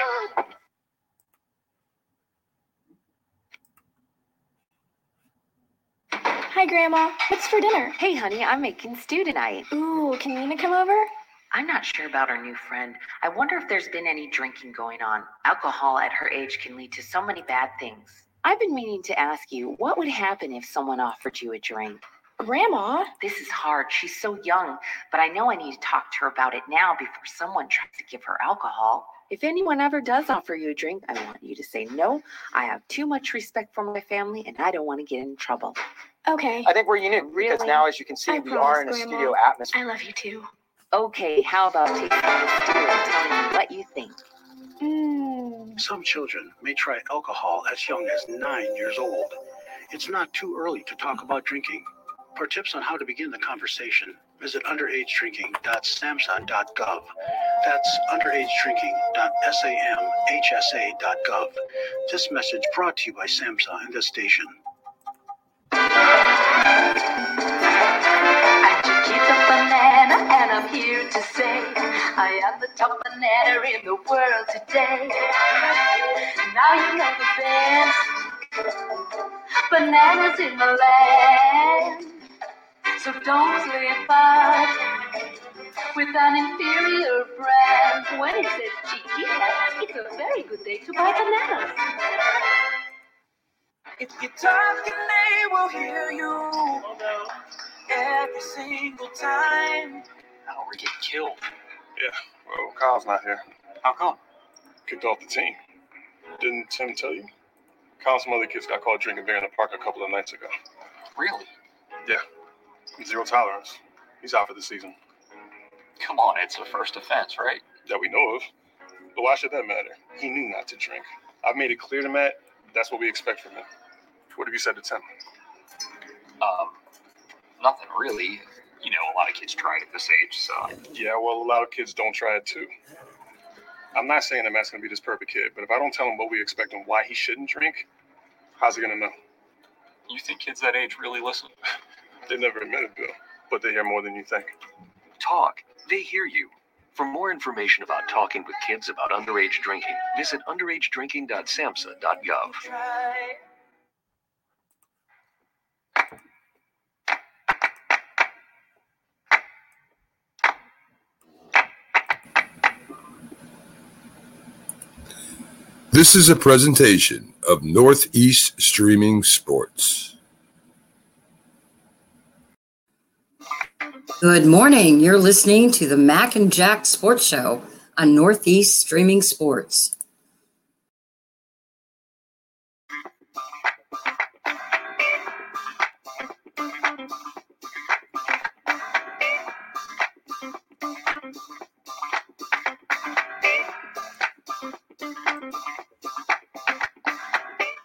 Hi, Grandma. What's for dinner? Hey, honey, I'm making stew tonight. Ooh, can Nina come over? I'm not sure about our new friend. I wonder if there's been any drinking going on. Alcohol at her age can lead to so many bad things. I've been meaning to ask you what would happen if someone offered you a drink? Grandma? This is hard. She's so young, but I know I need to talk to her about it now before someone tries to give her alcohol. If anyone ever does offer you a drink, I want you to say no. I have too much respect for my family and I don't want to get in trouble. Okay. I think we're unique because Really? now, as you can see, I we promise, are in a Grandma. studio atmosphere. I love you too. Okay, how about tasting the stew and telling me what you think? Mmm. Some children may try alcohol as young as nine years old. It's not too early to talk about drinking. For tips on how to begin the conversation, visit underagedrinking.samhsa.gov. That's underagedrinking.samhsa.gov. This message brought to you by SAMHSA and this station. I'm Chiquita Banana, and I'm here to say I am the top banana in the world today. Now you know the best bananas in the land. So don't play apart with an inferior brand. When it says Chiquita, it's a very good day to buy bananas. If you talk and they will hear you every single time. Now we're getting killed. Yeah, well, Kyle's not here. How come? Kicked off the team. Didn't Tim tell you? Kyle and some other kids got caught drinking beer in the park a couple of nights ago. Really? Yeah. Zero tolerance. He's out for the season. Come on, it's a first offense, right? That we know of. But why should that matter? He knew not to drink. I've made it clear to Matt that's what we expect from him. What have you said to Tim? Um, nothing really. You know, a lot of kids try it at this age, so. Yeah, well, a lot of kids don't try it too. I'm not saying that Matt's gonna be this perfect kid, but if I don't tell him what we expect and why he shouldn't drink, how's he gonna know? You think kids that age really listen? They never admit it, Bill, but they hear more than you think. Talk. They hear you. For more information about talking with kids about underage drinking, visit underagedrinking.samhsa.gov. This is a presentation of Northeast Streaming Sports. Good morning. You're listening to the Mac and Jack Sports Show on Northeast Streaming Sports.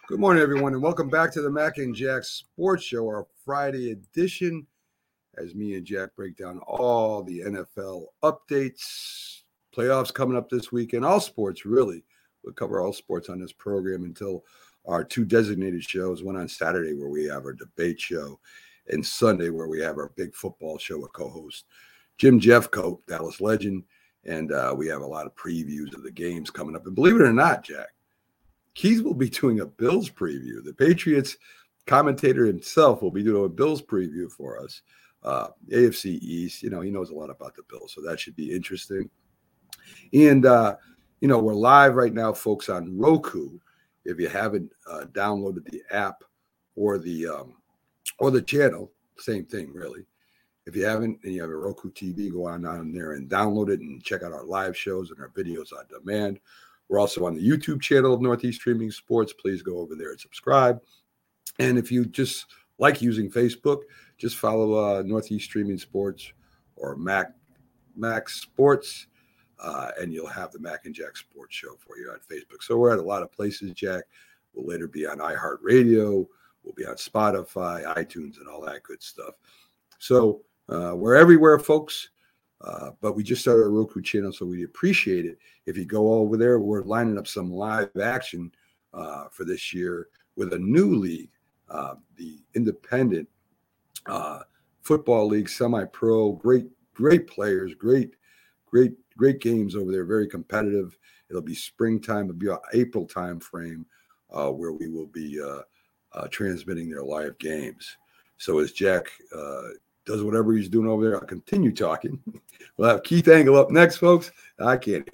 Good morning, everyone, and welcome back to the Mac and Jack Sports Show, our Friday edition. As me and Jack break down all the NFL updates, playoffs coming up this weekend, all sports really. We'll cover all sports on this program until our two designated shows one on Saturday, where we have our debate show, and Sunday, where we have our big football show with co host Jim Jeffcoat, Dallas legend. And uh, we have a lot of previews of the games coming up. And believe it or not, Jack, Keith will be doing a Bills preview. The Patriots commentator himself will be doing a Bills preview for us. Uh, AFC East, you know, he knows a lot about the Bills, so that should be interesting. And uh, you know, we're live right now, folks, on Roku. If you haven't uh, downloaded the app or the um, or the channel, same thing, really. If you haven't and you have a Roku TV, go on down there and download it and check out our live shows and our videos on demand. We're also on the YouTube channel of Northeast Streaming Sports. Please go over there and subscribe. And if you just like using Facebook, just follow uh, Northeast Streaming Sports or Mac Mac Sports, uh, and you'll have the Mac and Jack Sports Show for you on Facebook. So we're at a lot of places, Jack. We'll later be on iHeartRadio. We'll be on Spotify, iTunes, and all that good stuff. So uh, we're everywhere, folks. Uh, but we just started a Roku channel, so we appreciate it if you go over there. We're lining up some live action uh, for this year with a new league, uh, the Independent uh, Football League, semi-pro. Great, great players, great, great, great games over there. Very competitive. It'll be springtime. It'll be April time frame uh, where we will be uh transmitting their live games. So as Jack uh does whatever he's doing over there. I'll continue talking. we'll have Keith Engle up next, folks. I can't.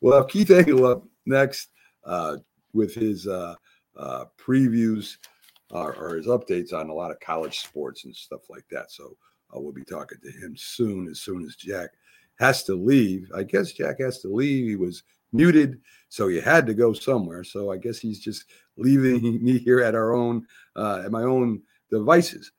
We'll have Keith Engle up next uh, with his uh, uh, or his updates on a lot of college sports and stuff like that. So uh, we'll be talking to him soon, as soon as Jack has to leave. I guess Jack has to leave. He was muted, so he had to go somewhere. So I guess he's just leaving me here at our own, uh, at my own devices.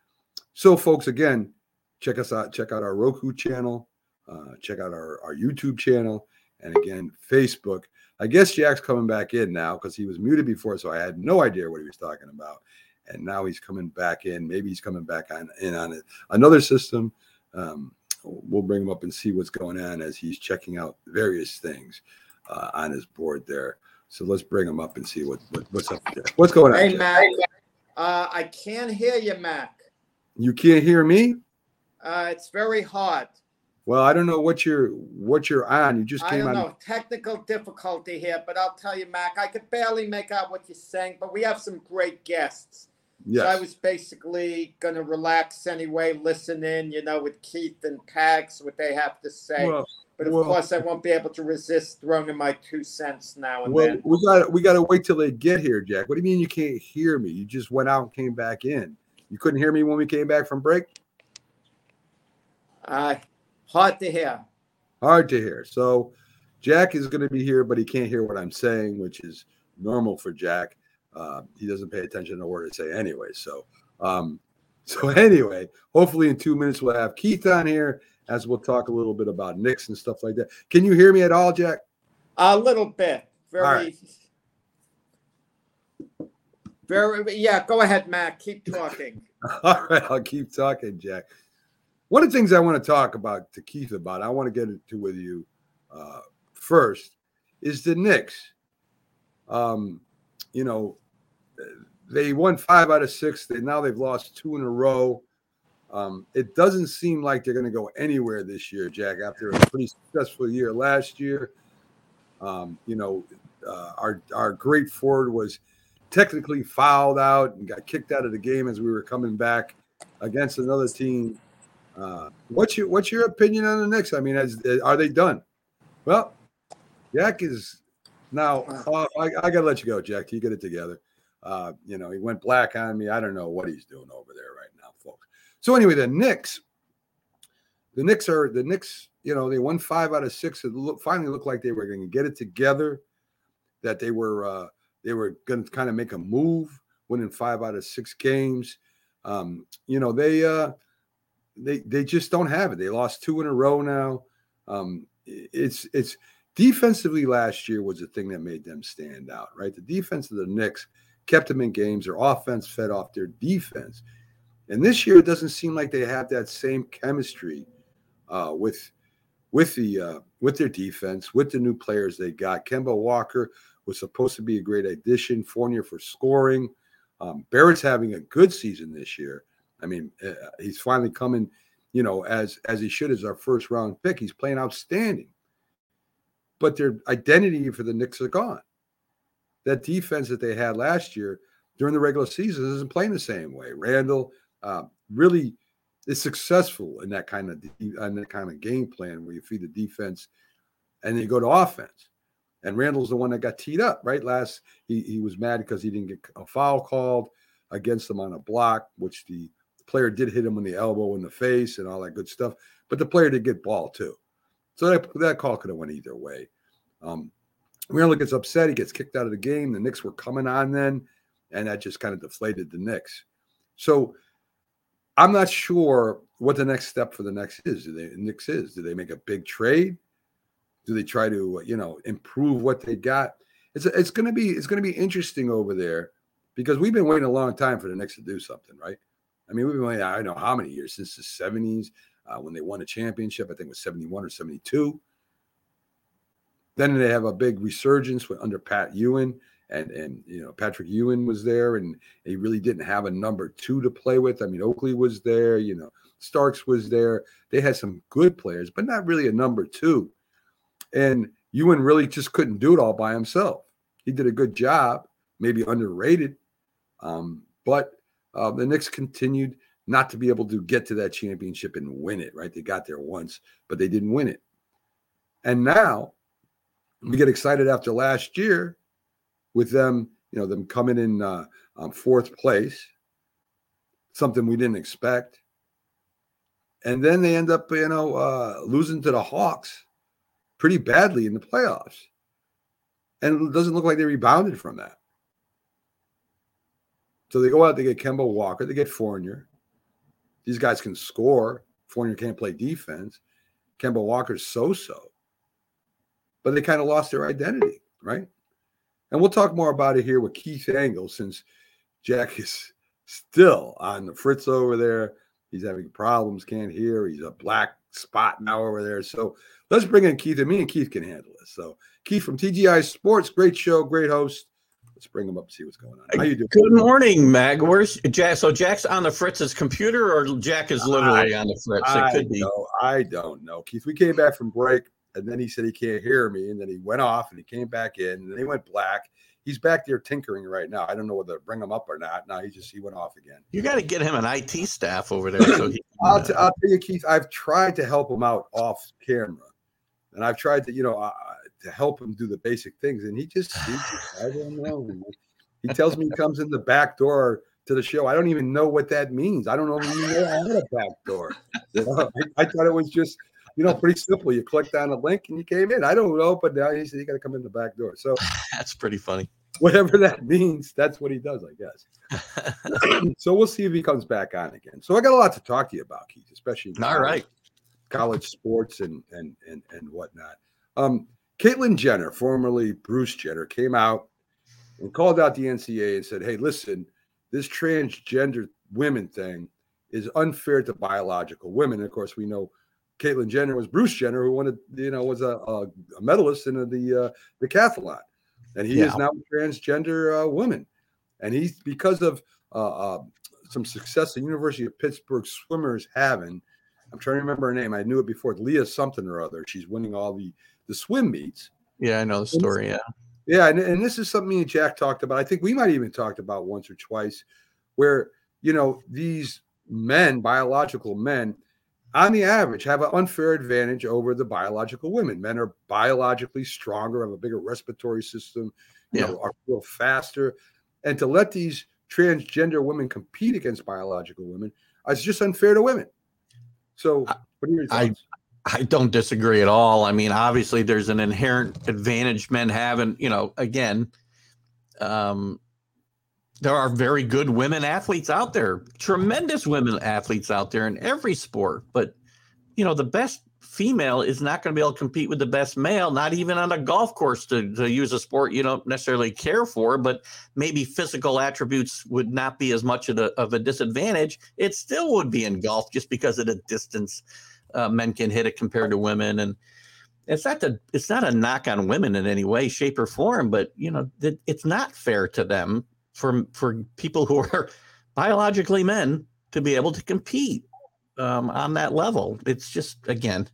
So, folks, again, check us out. Check out our Roku channel. Uh, check out our, our YouTube channel. And again, Facebook. I guess Jack's coming back in now because he was muted before, so I had no idea what he was talking about. And now he's coming back in. Maybe he's coming back on in on it. Another system. Um, we'll bring him up and see what's going on as he's checking out various things uh, on his board there. So let's bring him up and see what, what what's up there. What's going on? Hey, Mac. Uh, I can't hear you, Mac. You can't hear me? Uh, it's very hard. Well, I don't know what you're what you're on. You just came I don't on. know technical difficulty here, but I'll tell you, Mac, I could barely make out what you're saying, but we have some great guests. So I was basically going to relax anyway, listen in, you know, with Keith and Pax, what they have to say. Well- but of well- course, I won't be able to resist throwing in my two cents now and Well, then. we got we got to wait till they get here, Jack. What do you mean you can't hear me? You just went out and came back in. You couldn't hear me when we came back from break. Uh, hard to hear. Hard to hear. So, Jack is going to be here, but he can't hear what I'm saying, which is normal for Jack. Uh, he doesn't pay attention to what I say anyway. So, um, so anyway, hopefully in two minutes we'll have Keith on here as we'll talk a little bit about Knicks and stuff like that. Can you hear me at all, Jack? A little bit. Very, right. very, yeah, go ahead, Mac. Keep talking. All right, I'll keep talking, Jack. One of the things I want to talk about to Keith about, I want to get into with you uh, first, is the Knicks. Um, you know, they won five out of six. They now they've lost two in a row. Um, it doesn't seem like they're going to go anywhere this year, Jack. After a pretty successful year last year, um, you know, uh, our our great forward was technically fouled out and got kicked out of the game as we were coming back against another team. Uh, what's your what's your opinion on the Knicks? I mean, as, are they done? Well, Jack is now. Uh, I, I got to let you go, Jack. You get it together. Uh, you know, he went black on me. I don't know what he's doing over there right now, folks. So anyway, the Knicks, the Knicks are the Knicks. You know, they won five out of six. It look, finally looked like they were going to get it together. That they were uh, they were going to kind of make a move, winning five out of six games. Um, you know, they uh, they they just don't have it. They lost two in a row now. Um, it's it's defensively last year was the thing that made them stand out, right? The defense of the Knicks kept them in games. Their offense fed off their defense, and this year it doesn't seem like they have that same chemistry uh, with with the uh, with their defense, with the new players they got. Kemba Walker was supposed to be a great addition. Fournier for scoring. Um, Barrett's having a good season this year. I mean, uh, he's finally coming, you know, as as he should as our first round pick. He's playing outstanding. But their identity for the Knicks are gone. That defense that they had last year during the regular season isn't playing the same way. Randle uh, really is successful in that kind of in that kind of game plan where you feed the defense and then you go to offense. And Randle's the one that got teed up, right? Last he he was mad because he didn't get a foul called against him on a block, which the player did hit him in the elbow in the face and all that good stuff. But the player did get ball too. So that, that call could have went either way. Um, Randle gets upset. He gets kicked out of the game. The Knicks were coming on then, and that just kind of deflated the Knicks. So I'm not sure what the next step for the Knicks is. Do they Knicks is? Do they make a big trade? Do they try to you know improve what they got? It's it's going to be it's going to be interesting over there because we've been waiting a long time for the Knicks to do something, right? I mean, we've been waiting I don't know how many years since the 70s uh, when they won a championship. I think it was 71 or 72. Then they have a big resurgence with, under Pat Ewing, and and you know Patrick Ewing was there, and he really didn't have a number two to play with. I mean, Oakley was there, you know, Starks was there. They had some good players, but not really a number two. And Ewing really just couldn't do it all by himself. He did a good job, maybe underrated, um, but uh, the Knicks continued not to be able to get to that championship and win it. Right? They got there once, but they didn't win it. And now we get excited after last year with them, you know, them coming in uh, um, fourth place, something we didn't expect. And then they end up, you know, uh, losing to the Hawks pretty badly in the playoffs. And it doesn't look like they rebounded from that. So they go out, they get Kemba Walker, they get Fournier. These guys can score. Fournier can't play defense. Kemba Walker's so so but they kind of lost their identity, right? And we'll talk more about it here with Keith Engle since Jack is still on the fritz over there. He's having problems, can't hear. He's a black spot now over there. So let's bring in Keith, and me and Keith can handle this. So Keith from TGI Sports, great show, great host. Let's bring him up and see what's going on. How you doing? Good morning, Mac. Where's Jack? So Jack's on the Fritz's computer, or Jack is literally I, on the Fritz? I It could be. Know, I don't know, Keith. We came back from break and then he said he can't hear me, and then he went off and he came back in, and then he went black. He's back there tinkering right now. I don't know whether to bring him up or not. Now he just he went off again. You got to get him an IT staff over there. So he, I'll, t- I'll tell you, Keith. I've tried to help him out off camera, and I've tried to you know uh, to help him do the basic things, and he just, he just I don't know. He tells me he comes in the back door to the show. I don't even know what that means. I don't know even know I had a back door. I, I thought it was just you know, pretty simple. You clicked on a link and you came in. I don't know, but now he said you got to come in the back door. So that's pretty funny. Whatever that means, that's what he does, I guess. so we'll see if he comes back on again. So I got a lot to talk to you about, Keith, especially all right, college sports and and and and whatnot. Um, Caitlyn Jenner, formerly Bruce Jenner, came out and called out the NCAA and said, "Hey, listen, this transgender women thing is unfair to biological women." And of course, we know Caitlyn Jenner was Bruce Jenner, who wanted, you know, was a, a, a medalist in the uh, the decathlon, and he yeah. is now a transgender uh, woman, and he's because of uh, uh, some success the University of Pittsburgh swimmers having. I'm trying to remember her name. I knew it before. Lia something or other. She's winning all the the swim meets. Yeah, I know the story. Yeah, yeah, and, and this is something me and Jack talked about. I think we might even talked about once or twice, where you know these men, biological men, on the average, have an unfair advantage over the biological women. Men are biologically stronger, have a bigger respiratory system, you yeah. know, are feel faster. And to let these transgender women compete against biological women is just unfair to women. So, what are your thoughts? I, I don't disagree at all. I mean, obviously, there's an inherent advantage men have, and you know, again, um, there are very good women athletes out there, tremendous women athletes out there in every sport. But, you know, the best female is not going to be able to compete with the best male, not even on a golf course to, to use a sport you don't necessarily care for, but maybe physical attributes would not be as much of a, of a disadvantage. It still would be in golf just because of the distance uh, men can hit it compared to women. And, it's not the it's not a knock on women in any way shape or form but you know it, it's not fair to them for for people who are biologically men to be able to compete um, on that level. It's just again,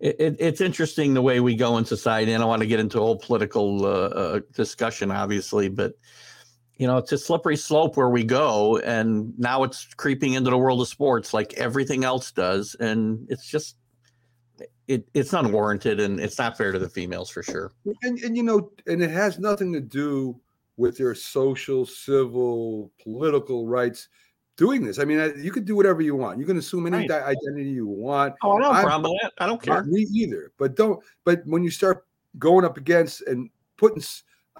it, it, it's interesting the way we go in society. And I want to get into a whole political uh, uh, discussion, obviously, but you know, it's a slippery slope where we go, and now it's creeping into the world of sports like everything else does, and it's just it, it's unwarranted and it's not fair to the females for sure. And, and you know, and it has nothing to do with their social, civil, political rights doing this. I mean, you can do whatever you want. You can assume any Right. identity you want. Oh, I don't I'm- problem. I don't care. Me either. But don't. But when you start going up against and putting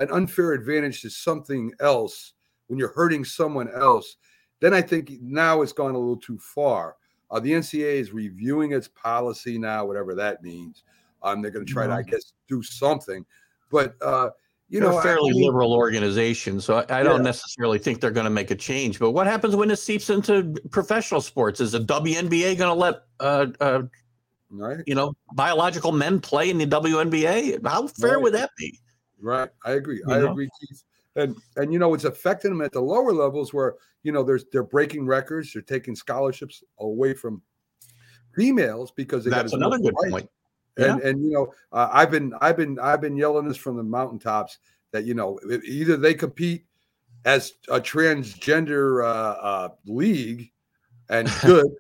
an unfair advantage to something else, when you're hurting someone else, then I think now it's gone a little too far. Uh, the NCAA is reviewing its policy now, whatever that means. Um, they're going to try to, I Mhm. guess, do something. But uh, you They're know, a fairly I mean- liberal organization, so I, I don't Yeah. necessarily think they're going to make a change. But what happens when it seeps into professional sports? Is the WNBA going to let uh, uh, right? you know biological men play in the WNBA? How fair Right. would that be? Right. I agree. You I know? agree, Keith. And and you know, it's affecting them at the lower levels where you know there's they're breaking records, they're taking scholarships away from females because they That's got another good point. And and you know, uh, I've been I've been I've been yelling this from the mountaintops that you know either they compete as a transgender uh, uh, league and good,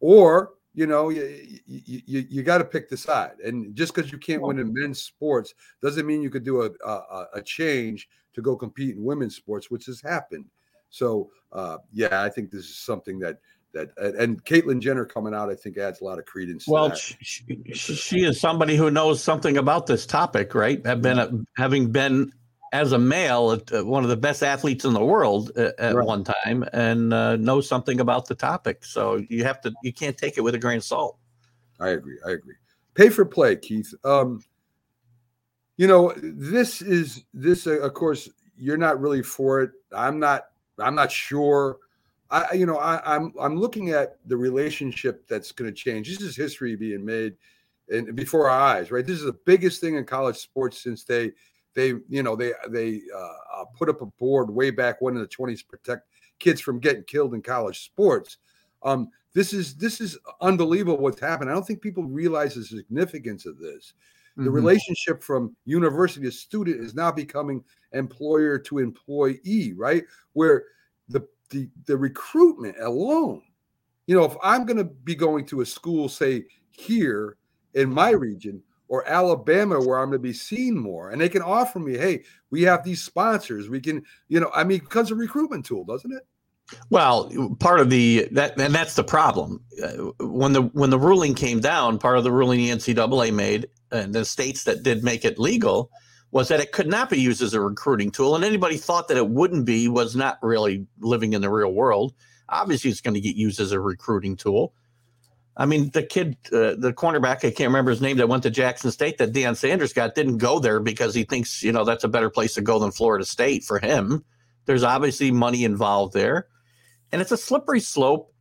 or you know you you, you, you got to pick the side. And just because you can't win in men's sports doesn't mean you could do a, a a change to go compete in women's sports, which has happened. So uh, yeah, I think this is something that that and- and Caitlyn Jenner coming out, I think adds a lot of credence. to Well, she, she, she is somebody who knows something about this topic, right? Have been a, having been as a male uh, one of the best athletes in the world uh, at Right. one time, and uh, knows something about the topic. So you have to you can't take it with a grain of salt. I agree. I agree. Pay for play, Keith. Um, you know, this is this. Uh, of course, you're not really for it. I'm not. I'm not sure. I, you know, I, I'm I'm looking at the relationship that's going to change. This is history being made, and before our eyes, right? This is the biggest thing in college sports since they they you know they they uh, uh, put up a board way back when in the 20s to protect kids from getting killed in college sports. Um, this is this is unbelievable what's happened. I don't think people realize the significance of this. The Mhm. relationship from university to student is now becoming employer to employee, right? Where the the, the recruitment alone, you know, if I'm going to be going to a school, say here in my region or Alabama, where I'm going to be seen more, and they can offer me, hey, we have these sponsors, we can, you know, I mean, because a recruitment tool, doesn't it? Well, part of the that and that's the problem. Uh, when the when the ruling came down, part of the ruling the NCAA made and the states that did make it legal was that it could not be used as a recruiting tool, and anybody thought that it wouldn't be was not really living in the real world. Obviously, it's going to get used as a recruiting tool. I mean, the kid, uh, the cornerback, I can't remember his name, that went to Jackson State, that Deion Sanders got, didn't go there because he thinks you know that's a better place to go than Florida State for him. There's obviously money involved there and it's a slippery slope.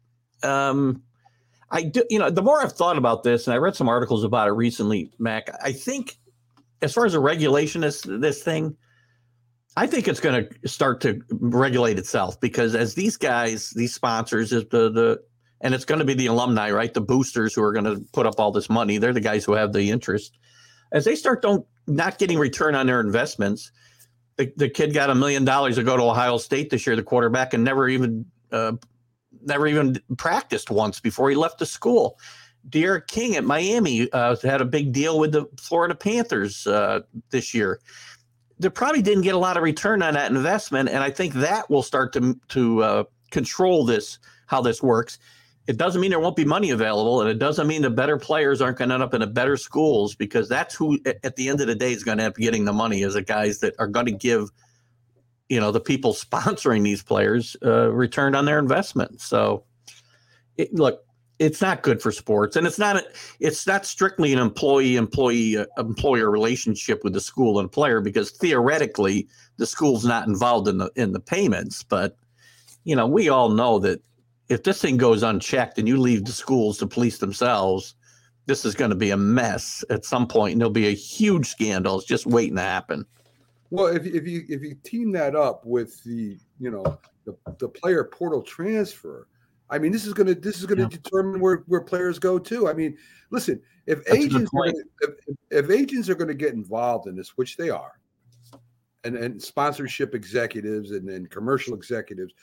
Um, I do, you know, the more I've thought about this, and I read some articles about it recently, Mac. I think, as far as a regulation is this thing, I think it's going to start to regulate itself because as these guys, these sponsors, is the the, and it's going to be the alumni, right? The boosters who are going to put up all this money. They're the guys who have the interest. As they start don't not getting return on their investments, the, the kid got a million dollars to go to Ohio State this year, the quarterback, and never even uh, never even practiced once before he left the school. D'Eriq King at Miami uh, had a big deal with the Florida Panthers uh, this year. They probably didn't get a lot of return on that investment, and I think that will start to to uh, control this how this works. It doesn't mean there won't be money available, and it doesn't mean the better players aren't going to end up in the better schools because that's who, at- the end of the day, is going to end up getting the money is the guys that are going to give you know the people sponsoring these players uh, returned on their investment. So, it, look, it's not good for sports, and it's not a, it's not strictly an employee employee uh, employer relationship with the school and player because theoretically the school's not involved in the in the payments. But you know, we all know that if this thing goes unchecked and you leave the schools to police themselves, this is going to be a mess at some point, and there'll be a huge scandal. It's just waiting to happen. Well, if if you if you team that up with the you know the, the player portal transfer, I mean, this is gonna this is gonna Yeah. determine where where players go too. I mean, listen, if That's agents are gonna, if, if agents are going to get involved in this, which they are, and and sponsorship executives and, and commercial executives,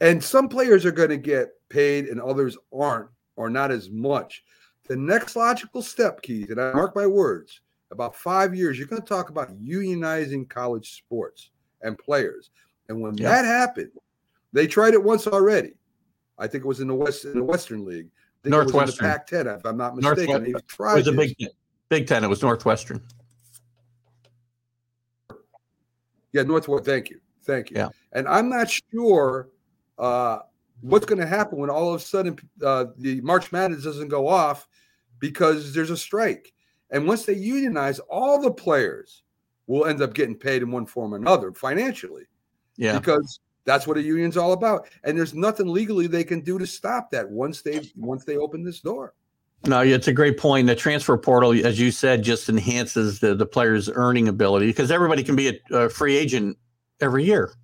and some players are going to get paid and others aren't or not as much. The next logical step, Keith, and I mark my words, about five years, you're going to talk about unionizing college sports and players. And when Yeah. that happened, they tried it once already. I think it was in the West in the Western League. I think in the Northwestern. Pac-10, if I'm not mistaken. They it was a big Big Ten. It was Northwestern. Yeah, Northwest. Thank you, thank you. Yeah. And I'm not sure uh, what's going to happen when all of a sudden uh, the March Madness doesn't go off because there's a strike. And once they unionize, all the players will end up getting paid in one form or another financially Yeah. because that's what a union's all about. And there's nothing legally they can do to stop that once they once they open this door. No, it's a great point. The transfer portal, as you said, just enhances the, the player's earning ability because everybody can be a, a free agent every year,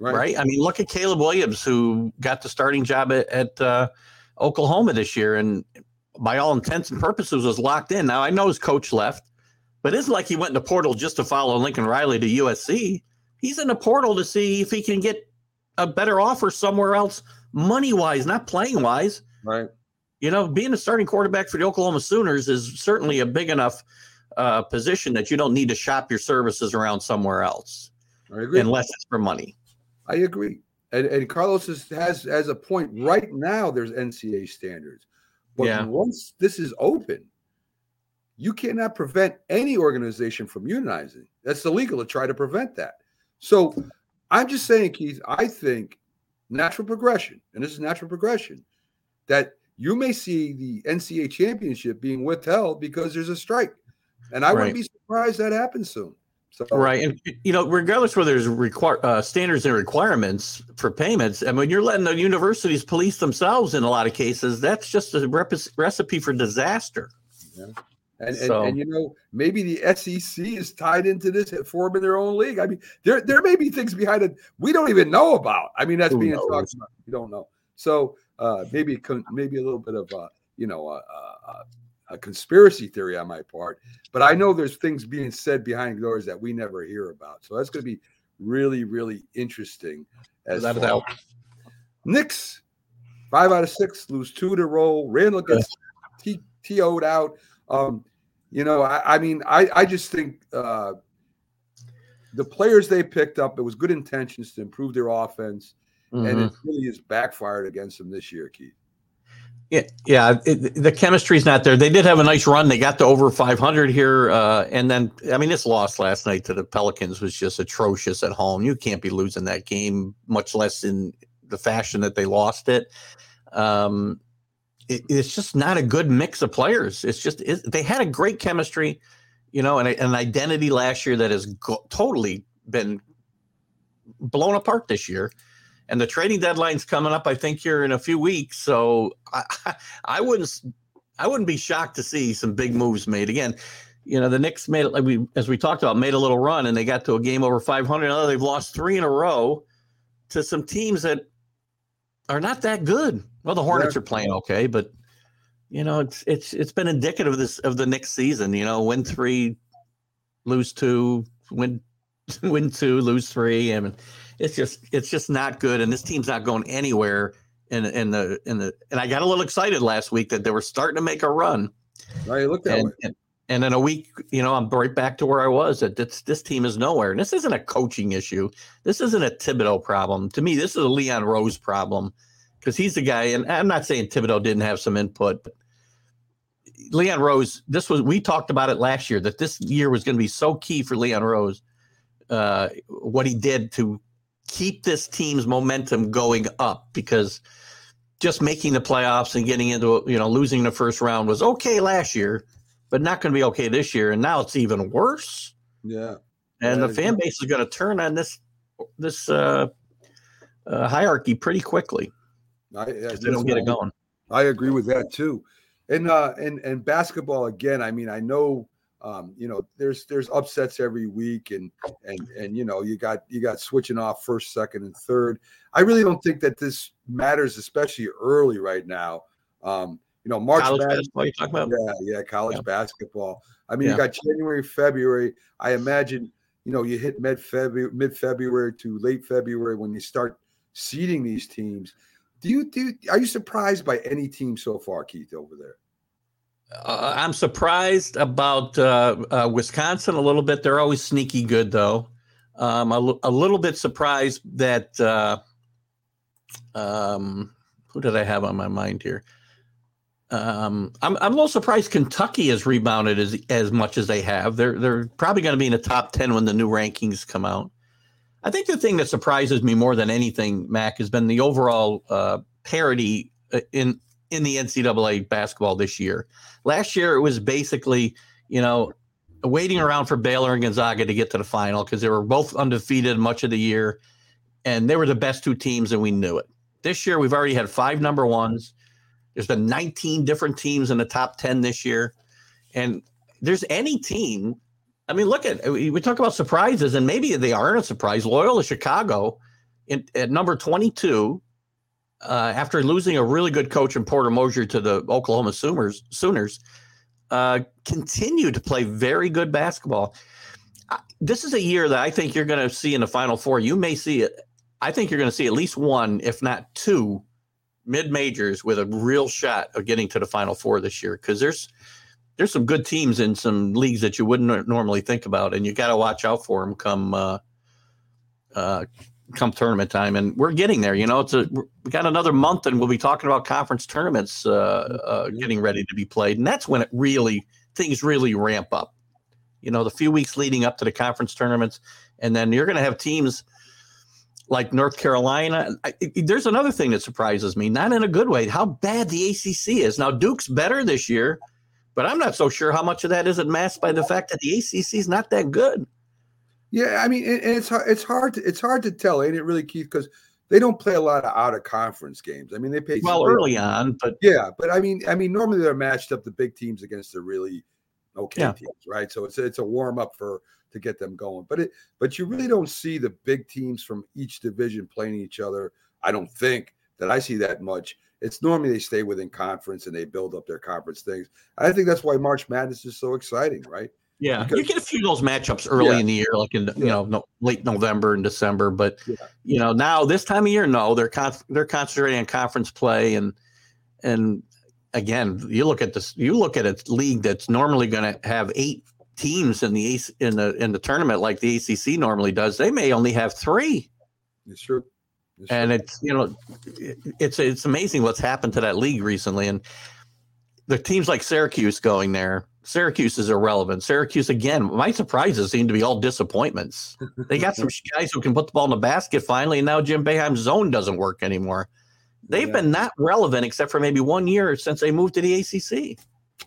Right. I mean, look at Caleb Williams, who got the starting job at, at uh, Oklahoma this year, and by all intents and purposes was locked in. Now I know his coach left, but it's like he went in the portal just to follow Lincoln Riley to USC. He's in the portal to see if he can get a better offer somewhere else, money wise, not playing wise. Right. You know, being a starting quarterback for the Oklahoma Sooners is certainly a big enough uh, position that you don't need to shop your services around somewhere else, I agree. unless it's for money. I agree. And, and Carlos is, has has a point. Right now, there's NCAA standards, but Yeah. once this is open, you cannot prevent any organization from unionizing. That's illegal to try to prevent that. So I'm just saying, Keith. I think natural progression, and this is natural progression, that you may see the NCAA championship being withheld because there's a strike, and I Right. wouldn't be surprised that happens soon. So Right, and you know, regardless whether there's require uh, standards and requirements for payments, and when you're letting the universities police themselves in a lot of cases, that's just a rep- recipe for disaster. Yeah. And, and, So- and you know maybe the SEC is tied into this at forming their own league. I mean, there there may be things behind it we don't even know about. I mean, that's Who being knows? talked about. You don't know. So uh, maybe maybe a little bit of uh, you know a, a, a conspiracy theory on my part, but I know there's things being said behind doors that we never hear about. So that's going to be really really interesting. As far- Knicks five out of six lose two to roll. Randle gets T- TO'd out. Um, you know, I, I mean, I, I just think uh, the players they picked up, it was good intentions to improve their offense, and it Mhm. really has backfired against them this year, Keith. Yeah, yeah. It, the chemistry's not there. They did have a nice run. They got to over 500 here, uh, and then I mean, this loss last night to the Pelicans was just atrocious at home. You can't be losing that game, much less in the fashion that they lost it. Um, it it's just not a good mix of players. It's just it, they had a great chemistry, you know, and an identity last year that has go- totally been blown apart this year. And the trading deadline's coming up i think here in a few weeks. So i i wouldn't i wouldn't be shocked to see some big moves made. Again you know the Knicks made like we as we talked about made a little run and they got to a game over 500 now they've lost three in a row to some teams that are not that good well the hornets are playing okay but you know it's it's it's been indicative of this of the next season you know win three lose two win win two lose three I mean, it's just it's just not good and this team's not going anywhere in in the in the and I got a little excited last week that they were starting to make a run Right? Look that and, way. and and in a week you know I'm right back to where I was that this this team is nowhere and this isn't a coaching issue this isn't a Thibodeau problem to me this is a Leon Rose problem because he's the guy and I'm not saying Thibodeau didn't have some input but Leon Rose this was we talked about it last year that this year was going to be so key for Leon Rose uh, what he did to keep this team's momentum going up because just making the playoffs and getting into you know losing the first round was okay last year, but not going to be okay this year, and now it's even worse. Yeah. And Yeah, the fan base is going to turn on this this uh, uh, hierarchy pretty quickly I, they don't get it going. I agree with that too. And uh and and basketball again, I mean, I know Um, you know, there's there's upsets every week, and and and you know, you got you got switching off first, second, and third. I really don't think that this matters, especially early right now. Um, you know, March College Madness- basketball you talking about? Yeah, yeah, college Yeah. basketball. I mean, Yeah. you got January, February. I imagine, you know, you hit mid February, mid February to late February when you start seeding these teams. Do you do? Are you surprised by any team so far, Keith, over there? Uh, I'm surprised about uh, uh, Wisconsin a little bit. They're always sneaky good, though. Um, a, a little bit surprised that uh, um, who did I have on my mind here? Um, I'm I'm a little surprised Kentucky has rebounded as as much as they have. They're they're probably going to be in the top ten when the new rankings come out. I think the thing that surprises me more than anything, Mac, has been the overall uh, parity uh, in in the NCAA basketball this year. Last year, it was basically, you know, waiting around for Baylor and Gonzaga to get to the final because they were both undefeated much of the year, and they were the best two teams, and we knew it. This year, we've already had five number ones. There's been 19 different teams in the top 10 this year, and there's any team. I mean, look at we talk about surprises, and maybe they aren't a surprise. Loyola Chicago, in, at number 22, uh, after losing a really good coach in Porter Moser to the Oklahoma Sooners, Sooners uh, continue to play very good basketball. I- This is a year that I think you're going to see in the Final Four. You may see it. I think you're going to see at least one, if not two, mid majors with a real shot of getting to the Final Four this year because there's there's some good teams in some leagues that you wouldn't normally think about, and you got to watch out for them come uh, uh, come tournament time. And we're getting there. You know, it's a we got another month, and we'll be talking about conference tournaments uh, uh, getting ready to be played, and that's when it really things really ramp up. You know, the few weeks leading up to the conference tournaments, and then you're going to have teams like North Carolina. I, I- there's another thing that surprises me, not in a good way, how bad the ACC is. Now, Duke's better this year, but I'm not so sure how much of that isn't masked by the fact that the ACC is not that good. Yeah, I mean, it's hard. It's hard. To, it's hard to tell, ain't it, really, Keith? Because they don't play a lot of out of conference games. I mean, they play Well, early on, but yeah, but I mean, I mean, normally they're matched up the big teams against the really okay Yeah. teams, right? So it's it's a warm up for to get them going. But it but you really don't see the big teams from each division playing each other. I don't think that I see that much. It's normally they stay within conference and they build up their conference things. I think that's why March Madness is so exciting, right? Yeah, Because- you get a few of those matchups early Yeah. in the year, like in you Yeah. know no, late November and December. But Yeah. you know now this time of year, no, they're con- they're concentrating on conference play and and again, you look at this, you look at a league that's normally going to have eight teams in the in the in the tournament like the ACC normally does. They may only have three, It's true. It's and it's you know it's it's amazing what's happened to that league recently and the teams like Syracuse going there Syracuse is irrelevant Syracuse again my surprises seem to be all disappointments they got some guys who can put the ball in the basket finally and now Jim Boeheim's zone doesn't work anymore they've Yeah. been not relevant except for maybe one year since they moved to the ACC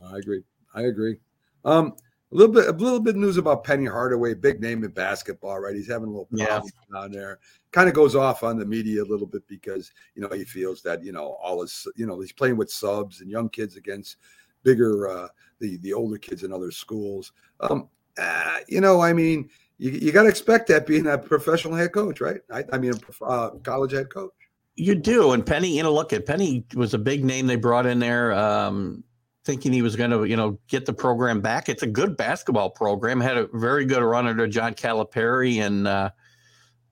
I agree. I agree. Um, a little bit, a little bit of news about Penny Hardaway, big name in basketball, right? He's having a little Yeah. problem down there. Kind of goes off on the media a little bit because you know he feels that you know all his, you know, he's playing with subs and young kids against bigger, uh, the the older kids in other schools. Um, uh, you know, I mean, you, you got to expect that being a professional head coach, right? I, I mean, a prof- uh, college head coach. You do, and Penny. You know, look at Penny was a big name they brought in there, um, thinking he was going to, you know, get the program back. It's a good basketball program. Had a very good run under John Calipari and uh,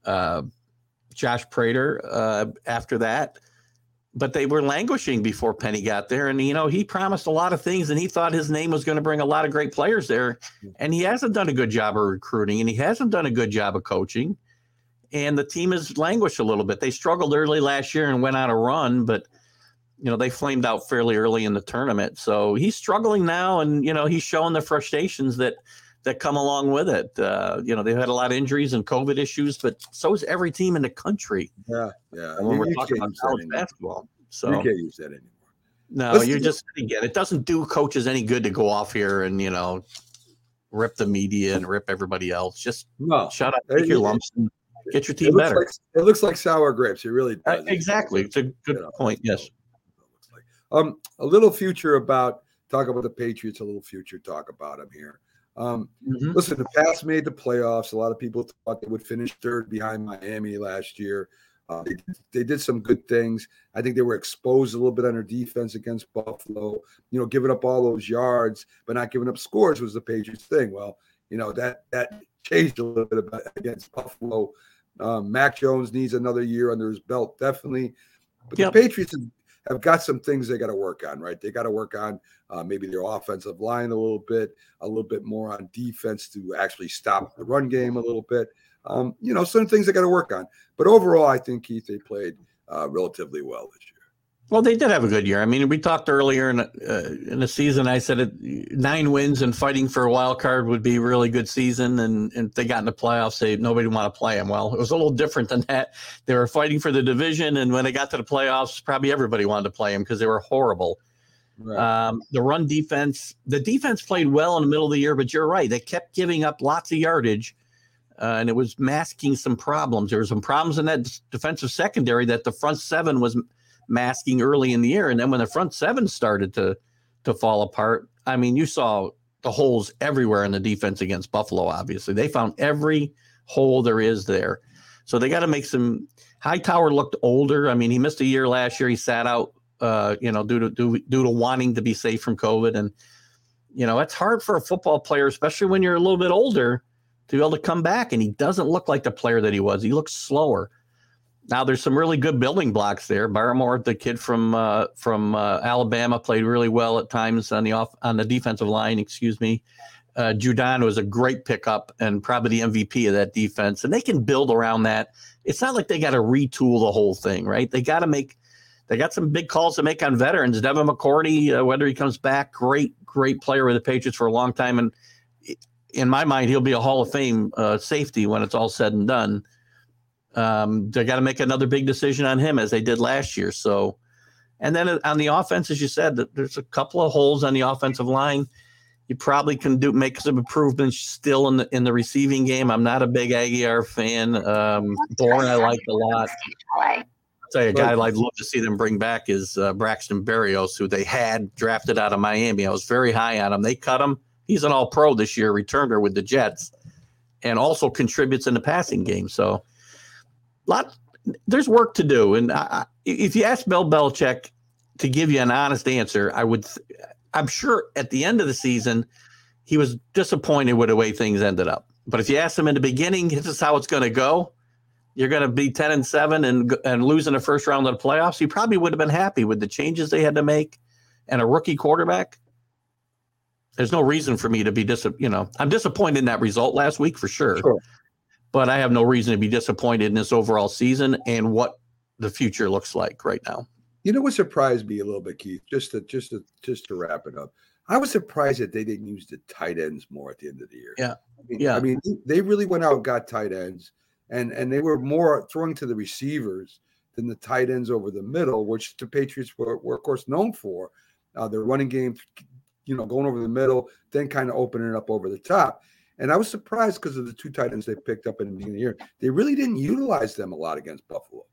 uh, Josh Pastner uh, after that. But they were languishing before Penny got there, and you know he promised a lot of things, and he thought his name was going to bring a lot of great players there, and he hasn't done a good job of recruiting, and he hasn't done a good job of coaching and the team has languished a little bit. They struggled early last year and went on a run, but you know they flamed out fairly early in the tournament. So he's struggling now, and you know he's showing the frustrations that that come along with it. Uh, you know they've had a lot of injuries and COVID issues, but so is every team in the country. Yeah, yeah. When You- we're you talking about college basketball, You can't use that anymore. no, Let's you're just again. It doesn't do coaches any good to go off here and you know rip the media and rip everybody else. Just No, shut up, take your you- lumps, and get your It team looks better. like it looks like sour grapes. It really Uh, exactly, it's a good point. Yes. Um, a little future about talk about the Patriots. A little future talk about them here. Um, Mm-hmm. Listen, the Pats made the playoffs. A lot of people thought they would finish third behind Miami last year. Uh, they, they did some good things. I think they were exposed a little bit on their defense against Buffalo. You know, giving up all those yards, but not giving up scores was the Patriots thing. Well, you know that that changed a little bit about, against Buffalo. Um, Mac Jones needs another year under his belt, definitely. But Yep. the Patriots have, have got some things they got to work on, right? They got to work on uh, maybe their offensive line a little bit, a little bit more on defense to actually stop the run game a little bit. Um, you know, some things they got to work on. But overall, I think Keith they played uh, relatively well this year. Well, they did have a good year. I mean, we talked earlier in uh, in the season. I said it, nine wins and fighting for a wild card would be a really good season. And, and if they got in the playoffs, they nobody want to play them. Well, it was a little different than that. They were fighting for the division, and when they got to the playoffs, probably everybody wanted to play them because they were horrible. Um, the run defense, the defense played well in the middle of the year, but you're right. They kept giving up lots of yardage, uh, and it was masking some problems. There were some problems in that defensive secondary that the front seven was masking early in the year, and then when the front seven started to to fall apart, I mean, you saw the holes everywhere in the defense against Buffalo. Obviously, they found every hole there is there, so they got to make some. Hightower looked older. I mean, he missed a year last year. He sat out, uh, you know, due to due, due to wanting to be safe from COVID, and you know, it's hard for a football player, especially when you're a little bit older, to be able to come back. And he doesn't look like the player that he was. He looks slower. Now there's some really good building blocks there. Barmore, the kid from uh, from uh, Alabama, played really well at times on the off on the defensive line. Excuse me. Uh, Judon was a great pickup and probably the MVP of that defense, and they can build around that. It's not like they got to retool the whole thing, right? They got to make. They got some big calls to make on veterans. Devin McCourty, uh, whether he comes back, great, great player with the Patriots for a long time, and in my mind, he'll be a Hall of Fame uh, safety when it's all said and done. Um, they got to make another big decision on him as they did last year. So, and then on the offense, as you said, there's a couple of holes on the offensive line. You probably can do make some improvements still in the in the receiving game. I'm not a big Agholor fan. Um, Bourne, I liked a lot. I'll tell you, a guy I'd love to see them bring back is uh, Braxton Berrios, who they had drafted out of Miami. I was very high on him. They cut him. He's an All Pro this year, returner with the Jets, and also contributes in the passing game. So, lot there's work to do. And I, if you ask Bill Belichick to give you an honest answer, I would. I'm sure at the end of the season, he was disappointed with the way things ended up. But if you ask him in the beginning, this is how it's going to go. You're going to be 10 and 7 and and lose in the first round of the playoffs. He probably would have been happy with the changes they had to make and a rookie quarterback. There's no reason for me to be dis you know, I'm disappointed in that result last week for sure. But I have no reason to be disappointed in this overall season and what the future looks like right now. You know what surprised me a little bit, Keith? Just to just to just to wrap it up, I was surprised that they didn't use the tight ends more at the end of the year. Yeah. I mean, Yeah. I mean, they really went out and got tight ends, and and they were more throwing to the receivers than the tight ends over the middle, which the Patriots were, were of course known for. Uh, their running game, you know, going over the middle, then kind of opening it up over the top. And I was surprised because of the two tight ends they picked up in the beginning of the year. They really didn't utilize them a lot against Buffalo.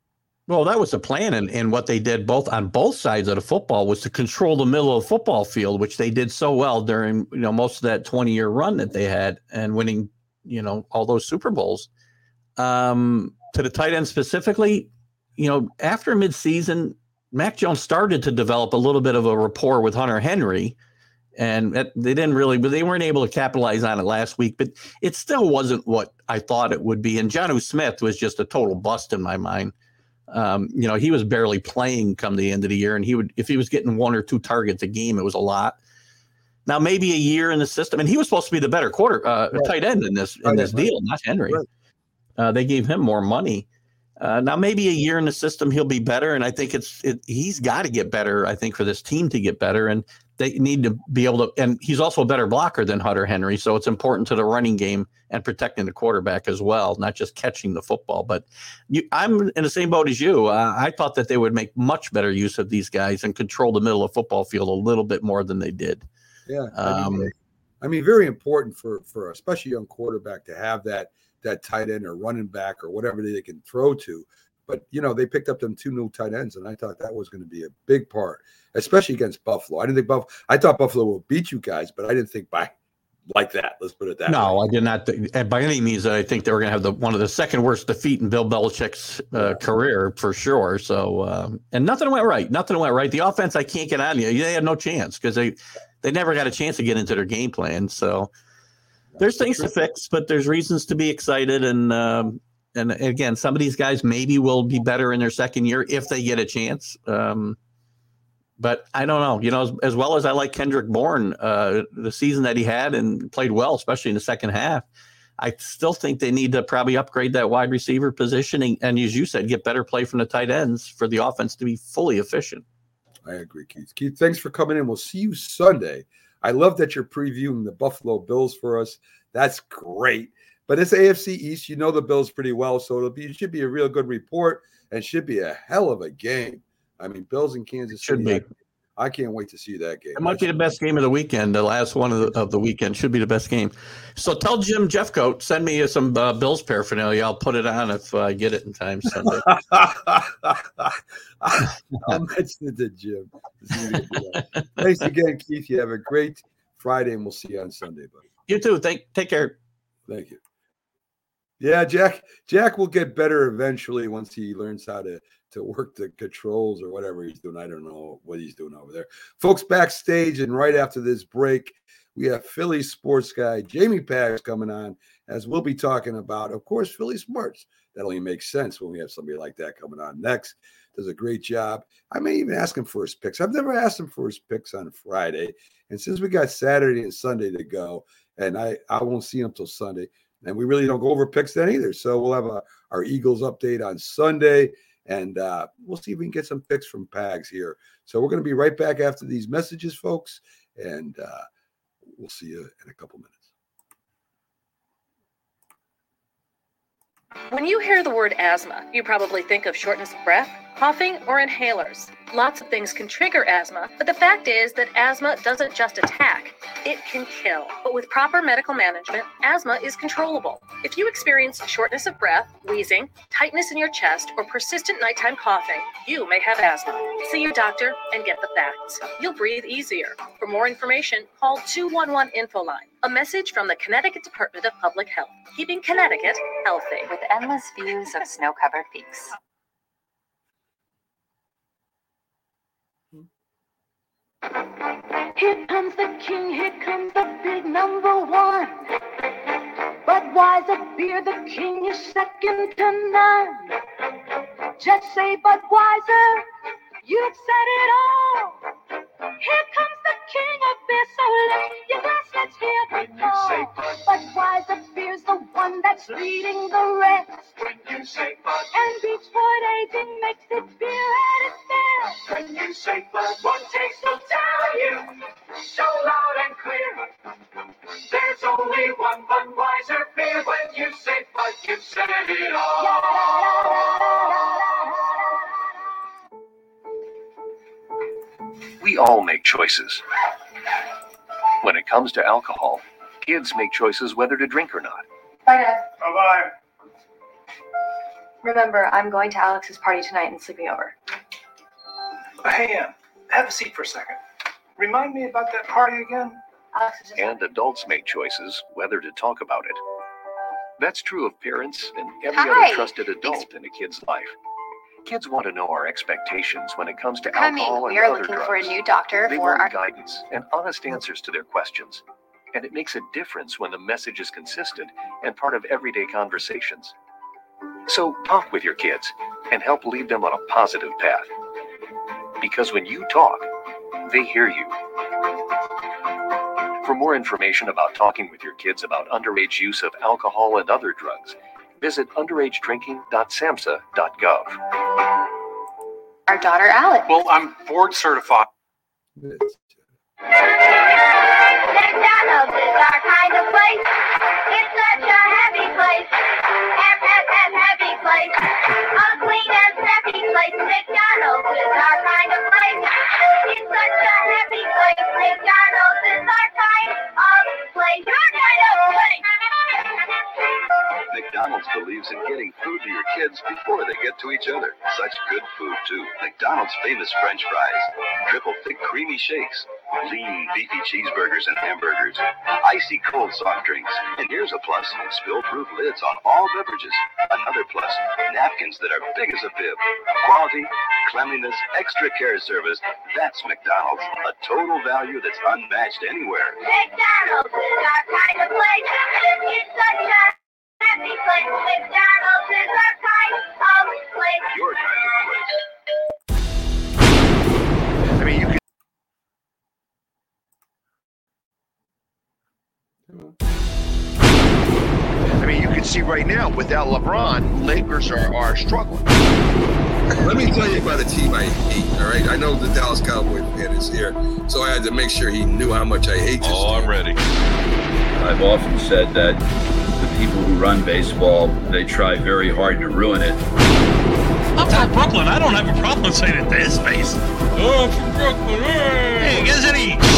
Well, that was the plan, and, and what they did both on both sides of the football was to control the middle of the football field, which they did so well during you know most of that twenty year run that they had and winning you know all those Super Bowls. Um, to the tight end specifically, you know, after midseason, Mac Jones started to develop a little bit of a rapport with Hunter Henry, and they didn't really, but they weren't able to capitalize on it last week. But it still wasn't what I thought it would be. And Jonnu Smith was just a total bust in my mind. Um, you know, he was barely playing come the end of the year, and he would if he was getting one or two targets a game, it was a lot. Now maybe a year in the system, and he was supposed to be the better quarter uh, tight end in this in Tight this deal, not Henry. Uh, they gave him more money. Uh, now maybe a year in the system he'll be better, and I think it's it, he's got to get better. I think for this team to get better, and they need to be able to. And he's also a better blocker than Hunter Henry, so it's important to the running game and protecting the quarterback as well, not just catching the football. But you, I'm in the same boat as you. Uh, I thought that they would make much better use of these guys and control the middle of football field a little bit more than they did. Yeah, I mean, Um, I mean, very important for for especially young quarterback to have that that tight end or running back or whatever they can throw to. But you know, they picked up them two new tight ends, and I thought that was going to be a big part, especially against Buffalo. I didn't think Buffalo. I thought Buffalo will beat you guys, but I didn't think by like that. Let's put it that way. No, I did not. th- and by any means, I think they were going to have the one of the second worst defeat in Bill Belichick's uh, career for sure. So, um, and nothing went right. Nothing went right. The offense, I can't get on you. They had no chance because they they never got a chance to get into their game plan. So, there's things to fix, but there's reasons to be excited. And um, and again, some of these guys maybe will be better in their second year if they get a chance. Um, but I don't know. You know, as, as well as I like Kendrick Bourne, uh, the season that he had and played well, especially in the second half, I still think they need to probably upgrade that wide receiver positioning and, as you said, get better play from the tight ends for the offense to be fully efficient. I agree, Keith. Keith, thanks for coming in. We'll see you Sunday. I love that you're previewing the Buffalo Bills for us. That's great. But it's AFC East. You know the Bills pretty well, so it'll be it should be a real good report and should be a hell of a game. I mean, Bills in Kansas Should City. be. I can't wait to see that game. It might be the best game of the weekend. The last one of the, of the weekend should be the best game. So tell Jim Jeffcoat send me some uh, Bills paraphernalia. I'll put it on if I get it in time Sunday. I'll mention it to Jim. Thanks again, Keith. You have a great Friday, and we'll see you on Sunday, buddy. you too. Thank. Take care. Thank you. Yeah, Jack. Jack will get better eventually once he learns how to to work the controls or whatever he's doing. I don't know what he's doing over there, folks. Backstage and right after this break, we have Philly sports guy Jamie Pags coming on as we'll be talking about, of course, Philly sports. That only makes sense when we have somebody like that coming on next. Does a great job. I may even ask him for his picks. I've never asked him for his picks on Friday, and since we got Saturday and Sunday to go, and I I won't see him till Sunday and we really don't go over picks then either. So we'll have a, our Eagles update on Sunday, and uh, we'll see if we can get some picks from Pags here. So we're going to be right back after these messages, folks, and uh, we'll see you in a couple minutes. When you hear the word asthma, you probably think of shortness of breath, coughing, or inhalers. Lots of things can trigger asthma, but the fact is that asthma doesn't just attack, it can kill. But with proper medical management, asthma is controllable. If you experience shortness of breath, wheezing, tightness in your chest, or persistent nighttime coughing, you may have asthma. See your doctor and get the facts. You'll breathe easier. For more information, call 211 Infoline. A message from the Connecticut Department of Public Health, keeping Connecticut healthy. With endless views of snow covered peaks. Here comes the king, here comes the big number one. Budweiser beer, the king is second to none. Just say Budweiser, you've said it all. Here comes the king of beer, so lift your glass, let's hear the call. Budweiser beer's the one that's leading the rest. When you say Bud, and Beechwood aging makes it beer at its best. When you say Bud, one taste will tell you so loud and clear. There's only one Budweiser beer. When you say Bud, you've said it all. We all make choices. When it comes to alcohol, kids make choices whether to drink or not. Bye, Dad. Bye bye. Remember, I'm going to Alex's party tonight and sleeping over. Hey, Em, have a seat for a second. Remind me about that party again? Alex is just And adults make choices whether to talk about it. That's true of parents and every Hi. other trusted adult in a kid's life. Kids want to know our expectations when it comes to Coming, alcohol and we are other looking drugs. for a new doctor They for want our. guidance and honest answers to their questions. And it makes a difference when the message is consistent and part of everyday conversations. So talk with your kids and help lead them on a positive path. Because when you talk, they hear you. For more information about talking with your kids about underage use of alcohol and other drugs, visit underagedrinking.samhsa.gov. Our daughter, Alex. Well, I'm board certified. McDonald's is our kind of place. It's such a happy place. Happy place. A clean and snappy place. McDonald's is our kind of place. It's such a happy place. McDonald's is our kind of place. Your kind of place. McDonald's believes in getting food to your kids before they get to each other. Such good food, too. McDonald's famous French fries, triple thick creamy shakes, lean beefy cheeseburgers and hamburgers, icy cold soft drinks, and here's a plus: spill-proof lids on all beverages. Another plus: napkins that are big as a bib. Quality, cleanliness, extra care service. That's McDonald's. A total value that's unmatched anywhere. McDonald's is our kind of place. It's such a I mean, you could. I mean, you can see right now without LeBron, Lakers are, are struggling. Let me tell you about a team I hate. All right, I know the Dallas Cowboy fan is here, so I had to make sure he knew how much I hate this. Oh, I'm ready. I've often said that the people who run baseball, they try very hard to ruin it. I'm from Brooklyn. I don't have a problem saying it to his face. Oh, I'm from Brooklyn. Hey, get any?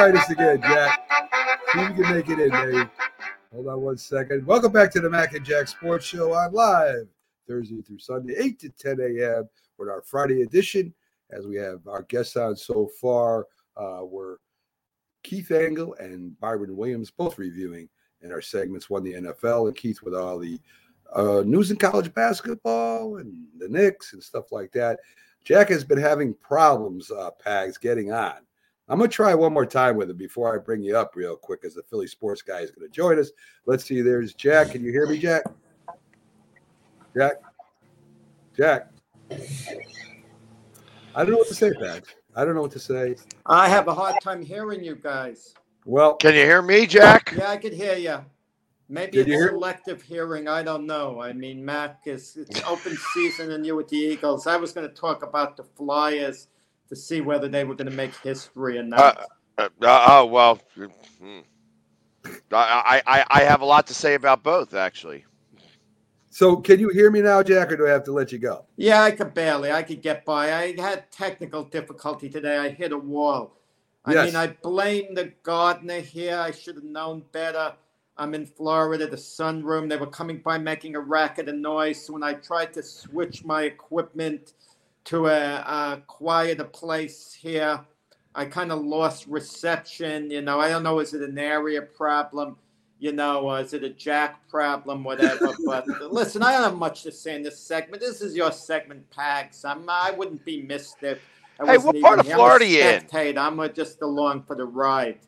Try this again, Jack. See if we can make it in, baby. Hold on one second. Welcome back to the Mac and Jack Sports Show. I'm live Thursday through Sunday, 8 to 10 a.m. with our Friday edition. As we have our guests on so far, uh, were Keith Engle and Byron Williams, both reviewing in our segments, one the NFL, and Keith with all the uh, news in college basketball and the Knicks and stuff like that. Jack has been having problems, uh, Pags, getting on. I'm going to try one more time with it before I bring you up real quick as the Philly sports guy is going to join us. Let's see. There's Jack. Can you hear me, Jack? Jack? Jack? I don't know what to say, Pags. I don't know what to say. I have a hard time hearing you guys. Well, Can you hear me, Jack? Yeah, I could hear you. Maybe Did you it's hear- selective hearing. I don't know. I mean, Mac is it's open season and you with the Eagles. I was going to talk about the Flyers to see whether they were going to make history or Uh, not. uh, uh, oh well, hmm. I, I I have a lot to say about both actually. So can you hear me now, Jack, or do I have to let you go? Yeah, I could barely. I could get by. I had technical difficulty today. I hit a wall. I Yes. mean, I blame the gardener here. I should have known better. I'm in Florida, the sunroom. They were coming by making a racket and noise. So when I tried to switch my equipment to a, a quieter place here, I kind of lost reception. You know, I don't know, is it an area problem? You know, uh, is it a jack problem, whatever? but listen, I don't have much to say in this segment. This is your segment, Pags. I'm, I wouldn't be missed if. I Hey, what part even of. Florida I'm you a in? spectator. I'm uh, just along for the ride.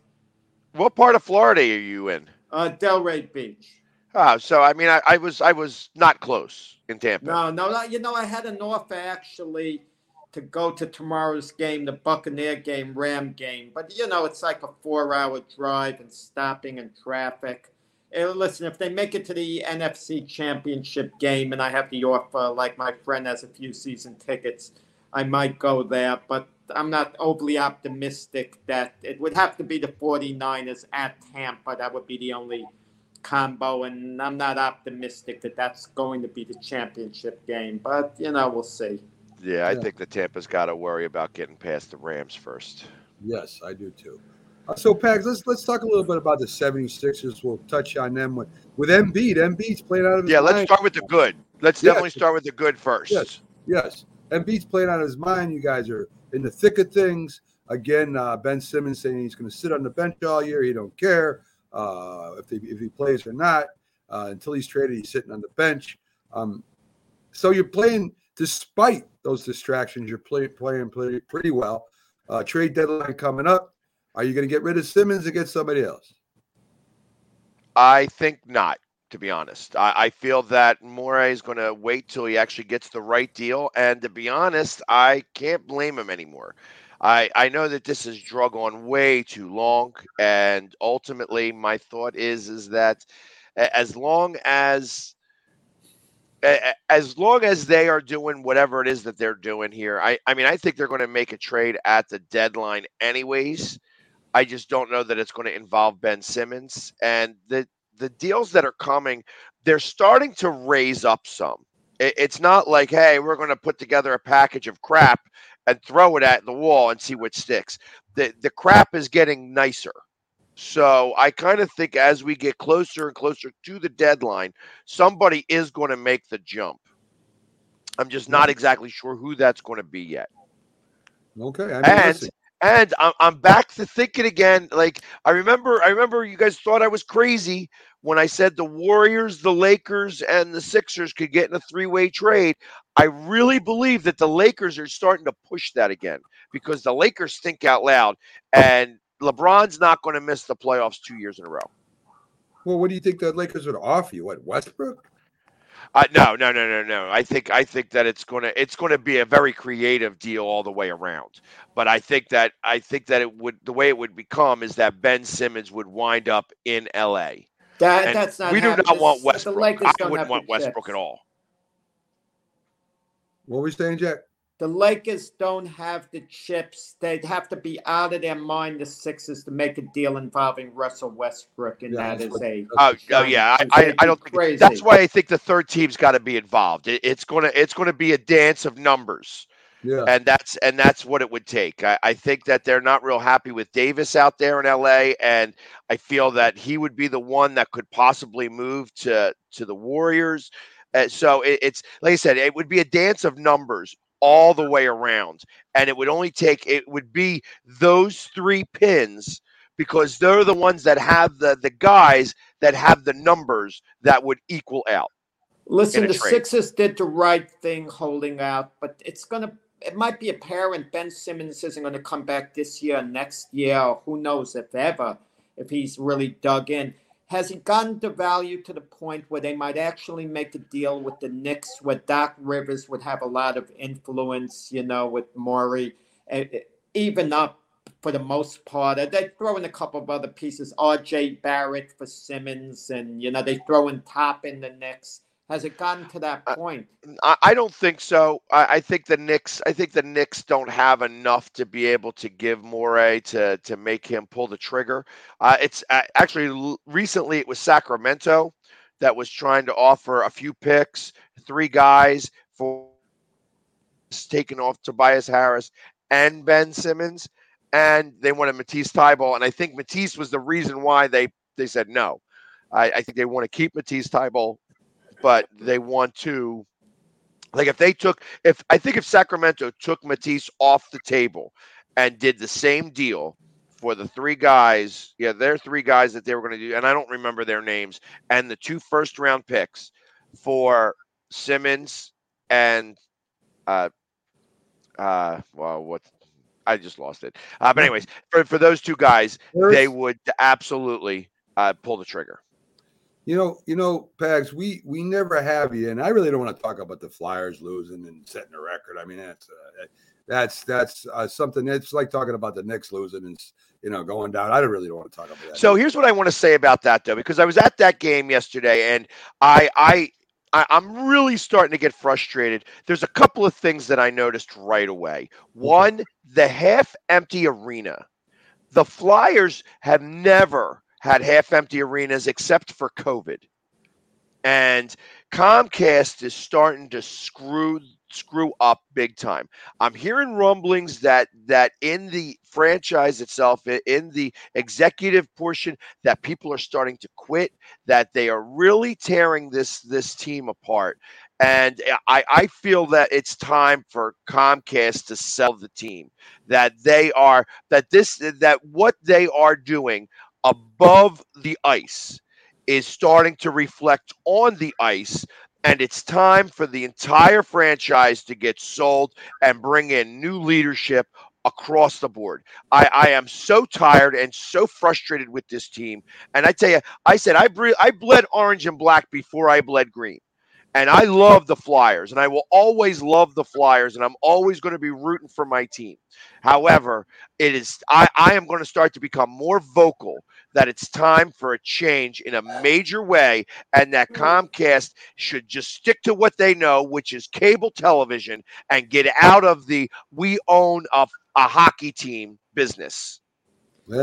What part of Florida are you in? Uh, Delray Beach. Ah, so I mean, I, I was I was not close in Tampa. No, no, no. You know, I had an offer actually to go to tomorrow's game, the Buccaneer game, Ram game. But you know, it's like a four-hour drive and stopping and traffic. Eh, listen, if they make it to the NFC Championship game, and I have the offer, like my friend has a few season tickets, I might go there. But I'm not overly optimistic that it would have to be the 49ers at Tampa. That would be the only combo, and I'm not optimistic that that's going to be the championship game. But you know, we'll see. Yeah, I Yeah. think the Tampa's got to worry about getting past the Rams first. Yes, I do too. Uh, so, Pags, let's let's talk a little bit about the 76ers. We'll touch on them with, with Embiid. Embiid's playing out of his Yeah, let's start with the good. Let's Yes. definitely start with the good first. Yes, yes. Embiid's playing out of his mind. You guys are in the thick of things. Again, uh, Ben Simmons saying he's going to sit on the bench all year. He don't care uh, if, they, if he plays or not. Uh, until he's traded, he's sitting on the bench. Um, so you're playing despite those distractions. You're play, playing pretty, pretty well. Uh, trade deadline coming up. Are you going to get rid of Simmons and get somebody else? I think not, to be honest. I, I feel that Morey is going to wait till he actually gets the right deal. And to be honest, I can't blame him anymore. I, I know that this has drug on way too long. And ultimately, my thought is is that as long as as long as they are doing whatever it is that they're doing here, I, I mean, I think they're going to make a trade at the deadline anyways. I just don't know that it's going to involve Ben Simmons. And the the deals that are coming, they're starting to raise up some. It, it's not like, hey, we're going to put together a package of crap and throw it at the wall and see what sticks. The the crap is getting nicer. So I kind of think as we get closer and closer to the deadline, somebody is going to make the jump. I'm just not exactly sure who that's going to be yet. Okay. I and and I'm, I'm back to thinking again. Like I remember, I remember you guys thought I was crazy when I said the Warriors, the Lakers, and the Sixers could get in a three-way trade. I really believe that the Lakers are starting to push that again because the Lakers think out loud, and LeBron's not going to miss the playoffs two years in a row. well, what do you think the Lakers would offer you? What Westbrook? Uh, no, no, no, no, no. I think I think that it's gonna it's gonna be a very creative deal all the way around. But I think that I think that it would the way it would become is that Ben Simmons would wind up in L.A. That And that's not. we do happening. not want Westbrook. Lakers I don't wouldn't want Westbrook chips. at all. What were we saying, Jack? The Lakers don't have the chips. They'd have to be out of their mind, the Sixers, to make a deal involving Russell Westbrook, and Yeah, that's what- a. Oh, oh yeah, I, I, I don't think crazy. that's why I think the third team's got to be involved. It, it's gonna it's gonna be a dance of numbers. Yeah. and that's and that's what it would take. I, I think that they're not real happy with Davis out there in LA, and I feel that he would be the one that could possibly move to to the Warriors. Uh, so it, it's like I said, it would be a dance of numbers all the way around, and it would only take it would be those three pins because they're the ones that have the the guys that have the numbers that would equal out. Listen, the trade. Sixers did the right thing holding out, but it's gonna. It might be apparent Ben Simmons isn't going to come back this year, next year, who knows if ever, if he's really dug in. Has he gotten the value to the point where they might actually make a deal with the Knicks, where Doc Rivers would have a lot of influence, you know, with Morey, even up for the most part. They throw in a couple of other pieces, R.J. Barrett for Simmons, and you know they throw in Top in the Knicks. Has it gotten to that point? I, I don't think so. I, I think the Knicks. I think the Knicks don't have enough to be able to give Morey to to make him pull the trigger. Uh, it's uh, actually l- recently it was Sacramento that was trying to offer a few picks, three guys for taking off Tobias Harris and Ben Simmons, and they wanted Matisse Thybulle, and I think Matisse was the reason why they they said no. I, I think they want to keep Matisse Thybulle, but they want to like if they took if I think if Sacramento took Matisse off the table and did the same deal for the three guys, yeah, they're three guys that they were going to do, and I don't remember their names, and the two first round picks for Simmons and uh uh well what I just lost it. Uh, but anyways, for, for those two guys, they would absolutely uh, pull the trigger. You know, you know, Pags, we we never have you, and I really don't want to talk about the Flyers losing and setting a record. I mean, that's uh, that's that's uh, something. It's like talking about the Knicks losing and you know going down. I don't really don't want to talk about that. So here's what I want to say about that though, because I was at that game yesterday and I I I- I'm really starting to get frustrated. There's a couple of things that I noticed right away. One, the half empty arena. The Flyers have never had half empty arenas except for COVID. And Comcast is starting to screw screw up big time. I'm hearing rumblings that that in the franchise itself, in the executive portion, that people are starting to quit, that they are really tearing this this team apart. And uh, I, I feel that it's time for Comcast to sell the team. That they are that this that what they are doing above the ice is starting to reflect on the ice and it's time for the entire franchise to get sold and bring in new leadership across the board. I, I am so tired and so frustrated with this team. And I tell you, I said I bre- I bled orange and black before I bled green. And I love the Flyers, and I will always love the Flyers, and I'm always going to be rooting for my team. However, it is I, I am going to start to become more vocal that it's time for a change in a major way, and that Comcast should just stick to what they know, which is cable television, and get out of the we own a, a hockey team business.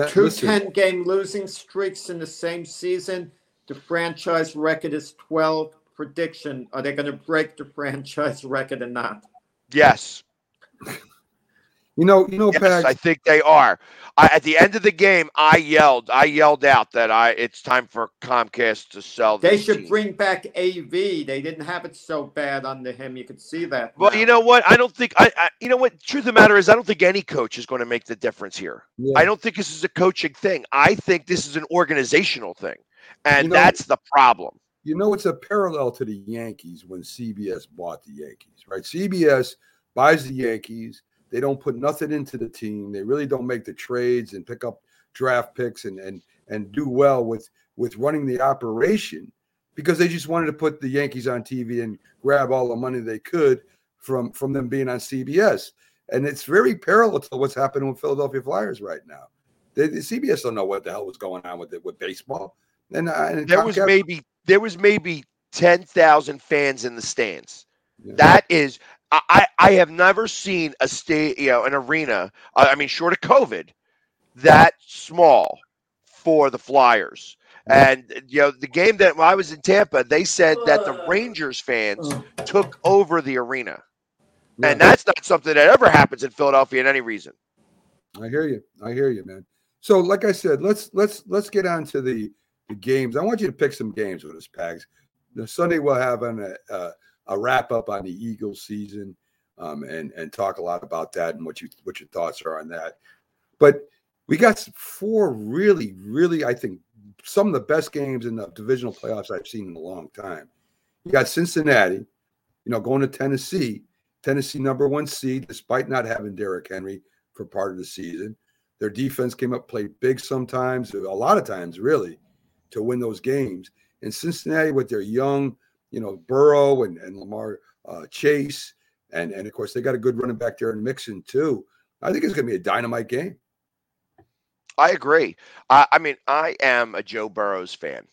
Two 10 game losing streaks in the same season. The franchise record is 12. Prediction: Are they going to break the franchise record or not? Yes. You know, you know, Yes, Pags, I think they are. I, at the end of the game, I yelled. I yelled out that I it's time for Comcast to sell. They should team. bring back AV. They didn't have it so bad under him. You could see that. Well, now. you know what? I don't think I, I. You know what? Truth of the matter is, I don't think any coach is going to make the difference here. Yeah. I don't think this is a coaching thing. I think this is an organizational thing, and You know- that's the problem. You know, it's a parallel to the Yankees when CBS bought the Yankees, right? CBS buys the Yankees. They don't put nothing into the team. They really don't make the trades and pick up draft picks and and and do well with with running the operation because they just wanted to put the Yankees on TV and grab all the money they could from from them being on CBS. And it's very parallel to what's happening with Philadelphia Flyers right now. They, the CBS don't know what the hell was going on with it with baseball. And, uh, and There was maybe there was maybe ten thousand fans in the stands. That is, I I I have never seen a state, you know, an arena. uh, I mean, short of COVID, that small for the Flyers. And you know, the game that when I was in Tampa, they said that the Rangers fans took over the arena, and that's not something that ever happens in Philadelphia in any reason. I hear you. I hear you, man. So, like I said, let's let's let's get on to the the games. I want you to pick some games with us, Pags. The Sunday we'll have on a a, a wrap up on the Eagles season, um, and and talk a lot about that and what you what your thoughts are on that. But we got four really, really, I think some of the best games in the divisional playoffs I've seen in a long time. You got Cincinnati, you know, going to Tennessee. Tennessee number one seed, despite not having Derrick Henry for part of the season. Their defense came up, played big sometimes, a lot of times, really, to win those games. And Cincinnati, with their young, you know, Burrow and, and Lamar uh, Chase, and and of course they got a good running back there in Mixon too. I think it's going to be a dynamite game. I agree. I, I mean, I am a Joe Burrows fan.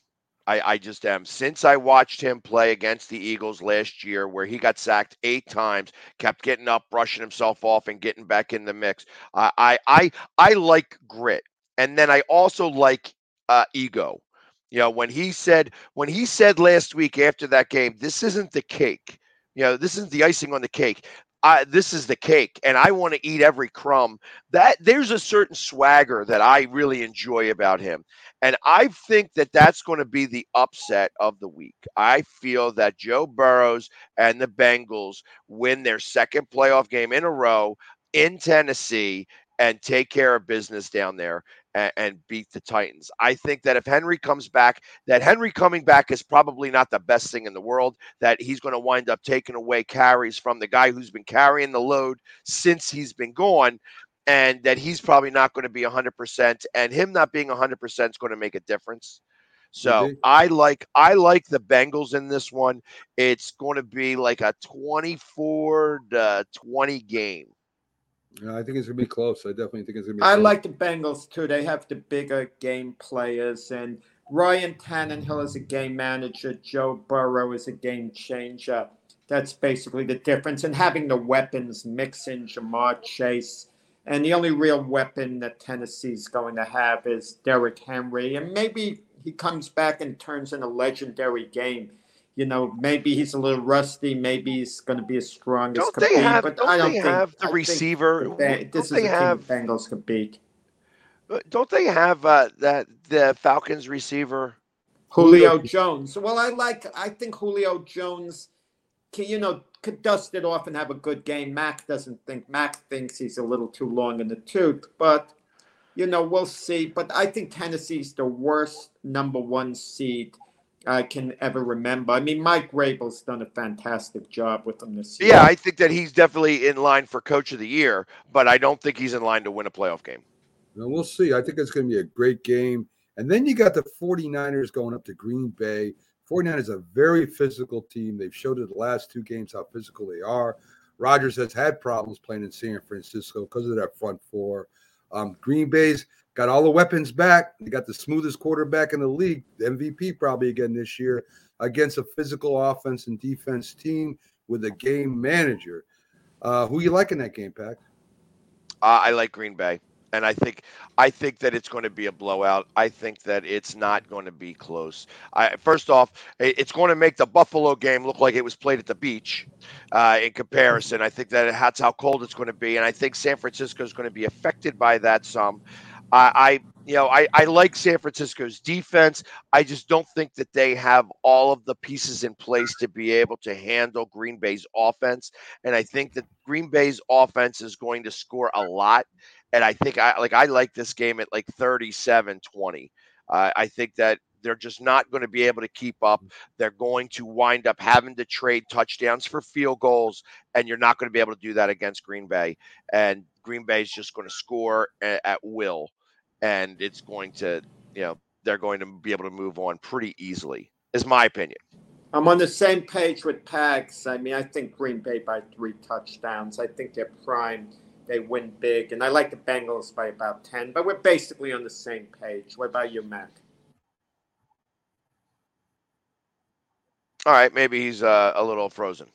I, I just am. Since I watched him play against the Eagles last year, where he got sacked eight times, kept getting up, brushing himself off, and getting back in the mix. I I I, I like grit, and then I also like uh, ego. You know, when he said when he said last week after that game, this isn't the cake. You know, this isn't the icing on the cake. I, this is the cake, and I want to eat every crumb. That there's a certain swagger that I really enjoy about him, and I think that that's going to be the upset of the week. I feel that Joe Burrows and the Bengals win their second playoff game in a row in Tennessee and take care of business down there and, and beat the Titans. I think that if Henry comes back, that Henry coming back is probably not the best thing in the world, that he's going to wind up taking away carries from the guy who's been carrying the load since he's been gone. And that he's probably not going to be 100%, and him not being 100% is going to make a difference. So Indeed. I like I like the Bengals in this one. It's going to be like a 24 to 20 game. Yeah, I think it's going to be close. I definitely think it's going to be. I close. like the Bengals too. They have the bigger game players, and Ryan Tannehill is a game manager. Joe Burrow is a game changer. That's basically the difference. And having the weapons, mix Mixon, Jamar Chase, and the only real weapon that Tennessee's going to have is Derrick Henry, and maybe he comes back and turns in a legendary game. You know, maybe he's a little rusty. Maybe he's going to be as strong as Don't could they be, have- but don't I don't they think have the I receiver? the Ba- Don't This is they a team have- the Bengals could beat. Uh, Don't they have uh, that the Falcons receiver? Julio Jones. Well, I like. I think Julio Jones, can, you know, could dust it off and have a good game. Mac doesn't think. Mac thinks he's a little too long in the tooth, but you know, we'll see. But I think Tennessee's the worst number one seed I can ever remember. I mean, Mike Vrabel's done a fantastic job with them this year. Yeah, I think that he's definitely in line for coach of the year, but I don't think he's in line to win a playoff game. Well, we'll see. I think it's going to be a great game. And then you got the 49ers going up to Green Bay. 49ers a very physical team. They've showed it the last two games how physical they are. Rodgers has had problems playing in San Francisco because of that front four. Um, Green Bay's got all the weapons back. They got the smoothest quarterback in the league, the MVP probably again this year, against a physical offense and defense team with a game manager. Uh, who you like in that game, Pack? Uh, I like Green Bay. And I think I think that it's going to be a blowout. I think that it's not going to be close. I, first off, it's going to make the Buffalo game look like it was played at the beach. Uh, in comparison, I think that it that's how cold it's going to be, and I think San Francisco is going to be affected by that some. I, I you know, I, I like San Francisco's defense. I just don't think that they have all of the pieces in place to be able to handle Green Bay's offense. And I think that Green Bay's offense is going to score a lot. And I think I like I like this game at like 37 20. Uh, I think that they're just not going to be able to keep up. They're going to wind up having to trade touchdowns for field goals, and you're not going to be able to do that against Green Bay. And Green Bay is just going to score at will, and it's going to, you know, they're going to be able to move on pretty easily, is my opinion. I'm on the same page with Pags. I mean, I think Green Bay by three touchdowns. I think they're primed. They win big. And I like the Bengals by about 10, but we're basically on the same page. What about you, Mac? All right, maybe he's uh, a little frozen.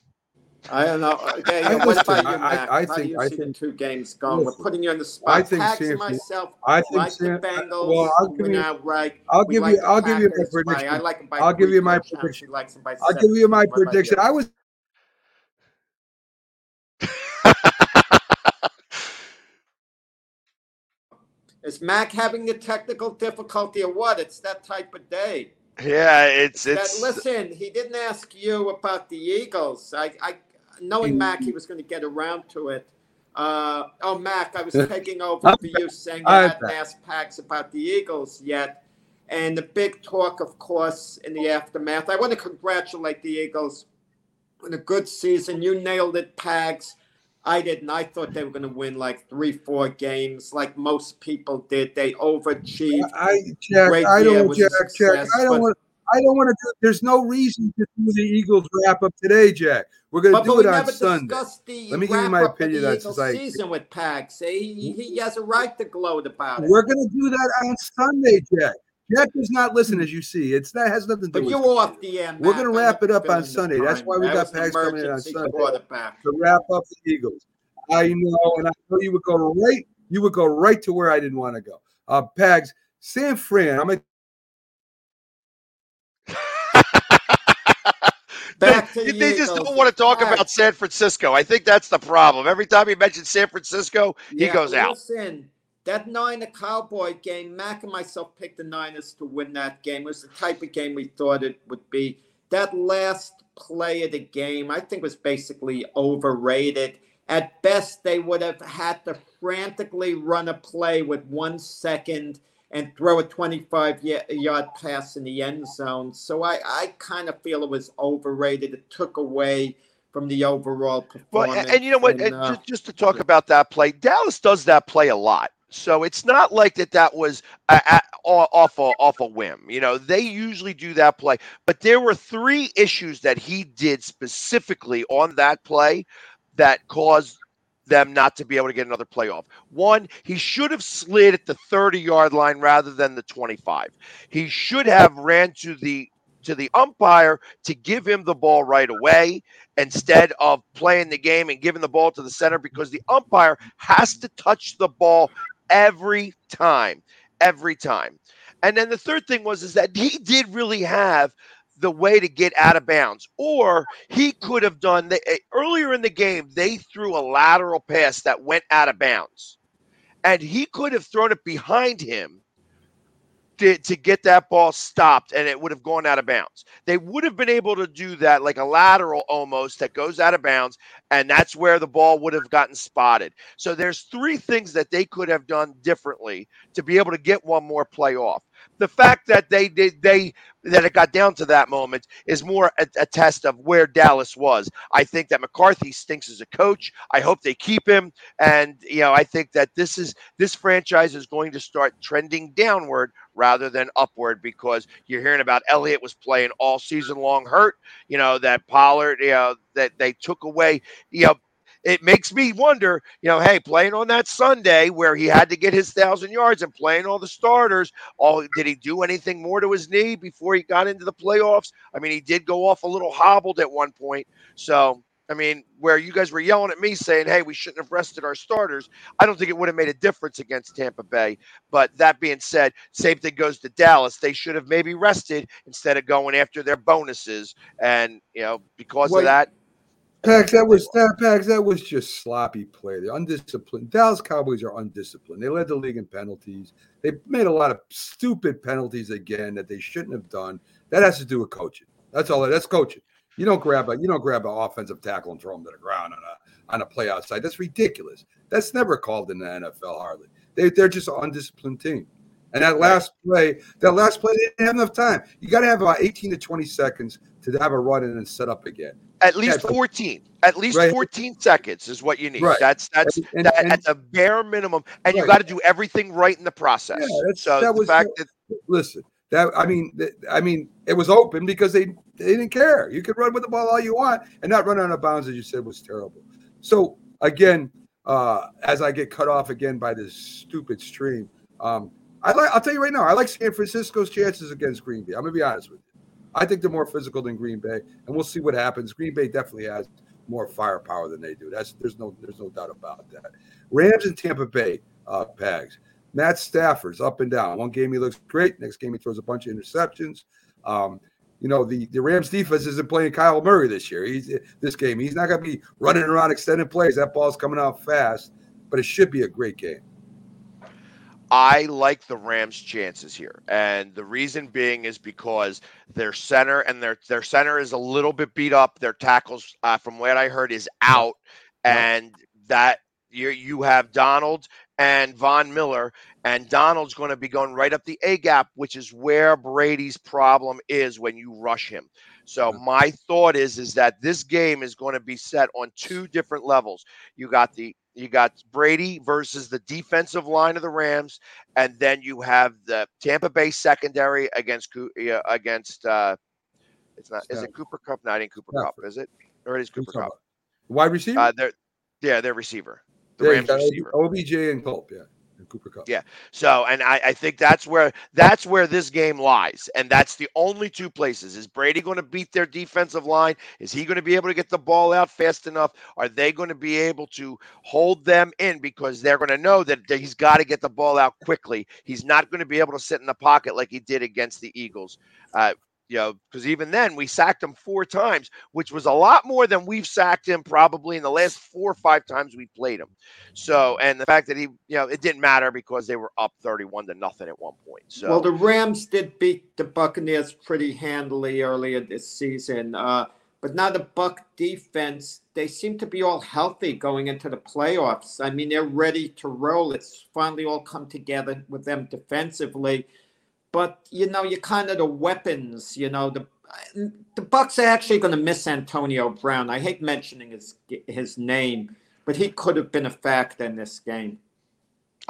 I don't know. Okay, I- what about you, I- I- I How do think- you I see think- the two games going? We're putting you on the spot. I think Pags San myself I think like San- the Bengals. well, I'll give you- outright. I'll give like you- the I'll give you my Packers by- prediction. I like them by I'll give you my prediction. He likes them by I'll give you my What prediction. you? I was Is Mac having a technical difficulty or what? It's that type of day. Yeah, it's That, it's listen, he didn't ask you about the Eagles. I, I knowing Mac, he was going to get around to it. Uh, oh, Mac, I was taking over for you saying you I'm hadn't asked Pags about the Eagles yet. And the big talk, of course, in the aftermath. I want to congratulate the Eagles on a good season. You nailed it, Pags. I didn't. I thought they were going to win like three, four games, like most people did. They overachieved. I Jack, I don't Jack, Jack, I don't want I don't want to do there's no reason to do the Eagles wrap up today, Jack. We're gonna do it on Sunday. Let me give you my opinion on Eagles season with Pags. He, he has a right to gloat about it. We're gonna do that on Sunday, Jack. Jack does not listen, as you see. It's that has nothing to do But with you're off the air. We're gonna wrap it up on Sunday. That's why we That got Pags coming in on Sunday to wrap up the Eagles. I know, and I know you would go right. You would go right to where I didn't want to go. Uh, Pags, San Fran. I'm gonna Back to they, just don't want to talk Right. about San Francisco. I think that's the problem. Every time he mentions San Francisco, he goes out. Listen, that Niner Cowboy game, Mac and myself picked the Niners to win that game. It was the type of game we thought it would be. That last play of the game, I think, was basically overrated. At best, they would have had to frantically run a play with one second and throw a 25 yard pass in the end zone. So I, I kind of feel it was overrated. It took away from the overall Well, performance. and, and you know what? and, uh, just, just to talk about that play, Dallas does that play a lot. So it's not like that. That was a, a, off a, off a whim. You know, they usually do that play. But there were three issues that he did specifically on that play that caused them not to be able to get another playoff. One, he should have slid at the 30 yard line rather than the 25. He should have ran to the to the umpire to give him the ball right away instead of playing the game and giving the ball to the center because the umpire has to touch the ball every time every time and then the third thing was is that he did really have the way to get out of bounds or he could have done the, eh, earlier in the game they threw a lateral pass that went out of bounds and he could have thrown it behind him to, to get that ball stopped and it would have gone out of bounds. They would have been able to do that like a lateral almost that goes out of bounds and that's where the ball would have gotten spotted. So there's three things that they could have done differently to be able to get one more play off. The fact that they did they that it got down to that moment is more a, a test of where Dallas was. I think that McCarthy stinks as a coach. I hope they keep him and you know I think that this is this franchise is going to start trending downward rather than upward because you're hearing about Elliott was playing all season long hurt, you know, that Pollard, you know, that they took away, you know, it makes me wonder, you know, hey, playing on that Sunday where he had to get his thousand yards and playing all the starters, all did he do anything more to his knee before he got into the playoffs? I mean, he did go off a little hobbled at one point. So I mean, where you guys were yelling at me saying, hey, we shouldn't have rested our starters, I don't think it would have made a difference against Tampa Bay. But that being said, same thing goes to Dallas. They should have maybe rested instead of going after their bonuses. And, you know, because Well, of that, Pags, that was that Pags, that was just sloppy play. They're undisciplined. Dallas Cowboys are undisciplined. They led the league in penalties. They made a lot of stupid penalties again that they shouldn't have done. That has to do with coaching. That's all. That's coaching. You don't grab a you don't grab an offensive tackle and throw him to the ground on a on a play outside. That's ridiculous. That's never called in the NFL hardly. They they're just an undisciplined team. And that last play, that last play, they didn't have enough time. You got to have about 18 to 20 seconds to have a run in and set up again. at least Yeah, 14 at least Right. 14 seconds is what you need Right. that's that's And- and- that, and- at the bare minimum and you got to do everything right in the process Yeah, that's, so that the was fact that listen. That I mean, th- I mean, it was open because they they didn't care. You could run with the ball all you want and not run out of bounds, as you said, was terrible. So again, uh, as I get cut off again by this stupid stream, um, I like. I'll tell you right now, I like San Francisco's chances against Green Bay. I'm gonna be honest with you. I think they're more physical than Green Bay, and we'll see what happens. Green Bay definitely has more firepower than they do. That's there's no there's no doubt about that. Rams and Tampa Bay, uh, Pags. Matt Stafford's up and down. One game he looks great. Next game he throws a bunch of interceptions. Um, you know the, the Rams defense isn't playing Kyler Murray this year. He's this game. He's not going to be running around extended plays. That ball's coming out fast, but it should be a great game. I like the Rams' chances here, and the reason being is because their center and their their center is a little bit beat up. Their tackles, uh, from what I heard, is out, and that you you have Donald and Von Miller, and Donald's going to be going right up the A gap, which is where Brady's problem is when you rush him. So my thought is is that this game is going to be set on two different levels. You got the you got Brady versus the defensive line of the Rams, and then you have the Tampa Bay secondary against yeah, against uh, it's not is it Cooper Kupp? Not in Cooper Kupp, is it? Or it is Cooper Kupp? Wide receiver. Uh, they're yeah, their receiver, the Yeah, Rams receiver. OBJ and Kupp, yeah, Cooper Kupp. Yeah. So, and I, I think that's where that's where this game lies, and that's the only two places. Is Brady going to beat their defensive line? Is he going to be able to get the ball out fast enough? Are they going to be able to hold them in because they're going to know that that he's got to get the ball out quickly? He's not going to be able to sit in the pocket like he did against the Eagles. Uh, you know, because even then we sacked him four times, which was a lot more than we've sacked him probably in the last four or five times we played him. So, and the fact that he, you know, it didn't matter because they were up 31 to nothing at one point. So, Well, the Rams did beat the Buccaneers pretty handily earlier this season. Uh, but now the Buck defense, they seem to be all healthy going into the playoffs. I mean, they're ready to roll. It's finally all come together with them defensively. But you know, you kind of the weapons. You know, the the Bucks are actually going to miss Antonio Brown. I hate mentioning his his name, but he could have been a factor in this game.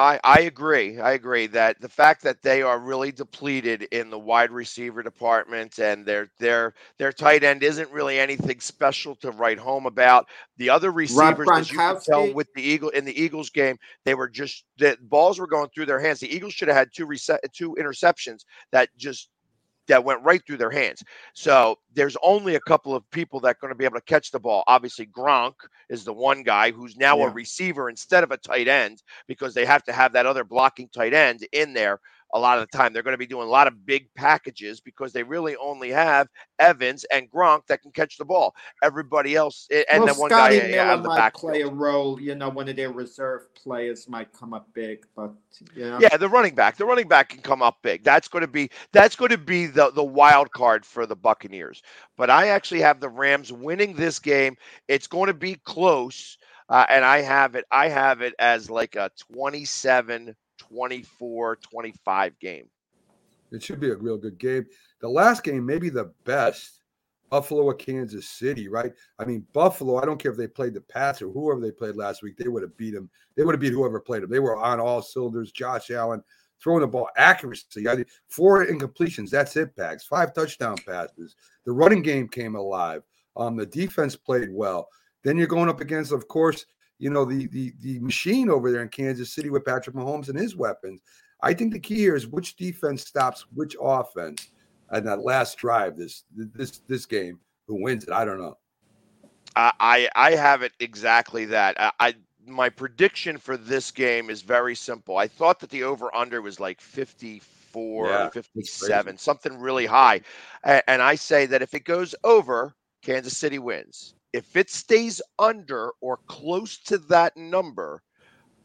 I, I agree. I agree that the fact that they are really depleted in the wide receiver department and their their their tight end isn't really anything special to write home about. The other receivers, as you can tell with the Eagle in the Eagles game, they were just the balls were going through their hands. The Eagles should have had two reset two interceptions that just that went right through their hands. So there's only a couple of people that are going to be able to catch the ball. Obviously, Gronk is the one guy who's now a receiver instead of a tight end because they have to have that other blocking tight end in there a lot of the time. They're going to be doing a lot of big packages because they really only have Evans and Gronk that can catch the ball. Everybody else, eh, and well, then one Scotty guy eh, Miller out of the might back. play a role. You know, one of their reserve players might come up big, but know. Yeah, the running back. The running back can come up big. That's going to be that's going to be the the wild card for the Buccaneers. But I actually have the Rams winning this game. It's going to be close. Uh, and I have it I have it as like a 27 24 25 game. It should be a real good game. The last game, maybe the best. Buffalo or Kansas City, right? I mean, Buffalo, I don't care if they played the Pats or whoever they played last week, they would have beat them. They would have beat whoever played them. They were on all cylinders. Josh Allen throwing the ball accuracy. I mean, four incompletions. That's it, Pags. Five touchdown passes. The running game came alive. Um, the defense played well. Then you're going up against, of course, you know, the the the machine over there in Kansas City with Patrick Mahomes and his weapons. I think the key here is which defense stops which offense and that last drive this this this game who wins it i don't know I I, I have it exactly that. I, I my prediction for this game is very simple. I thought that the over under was like 54 Yeah, 57, something really high. A- And I say that if it goes over, Kansas City wins. If it stays under or close to that number,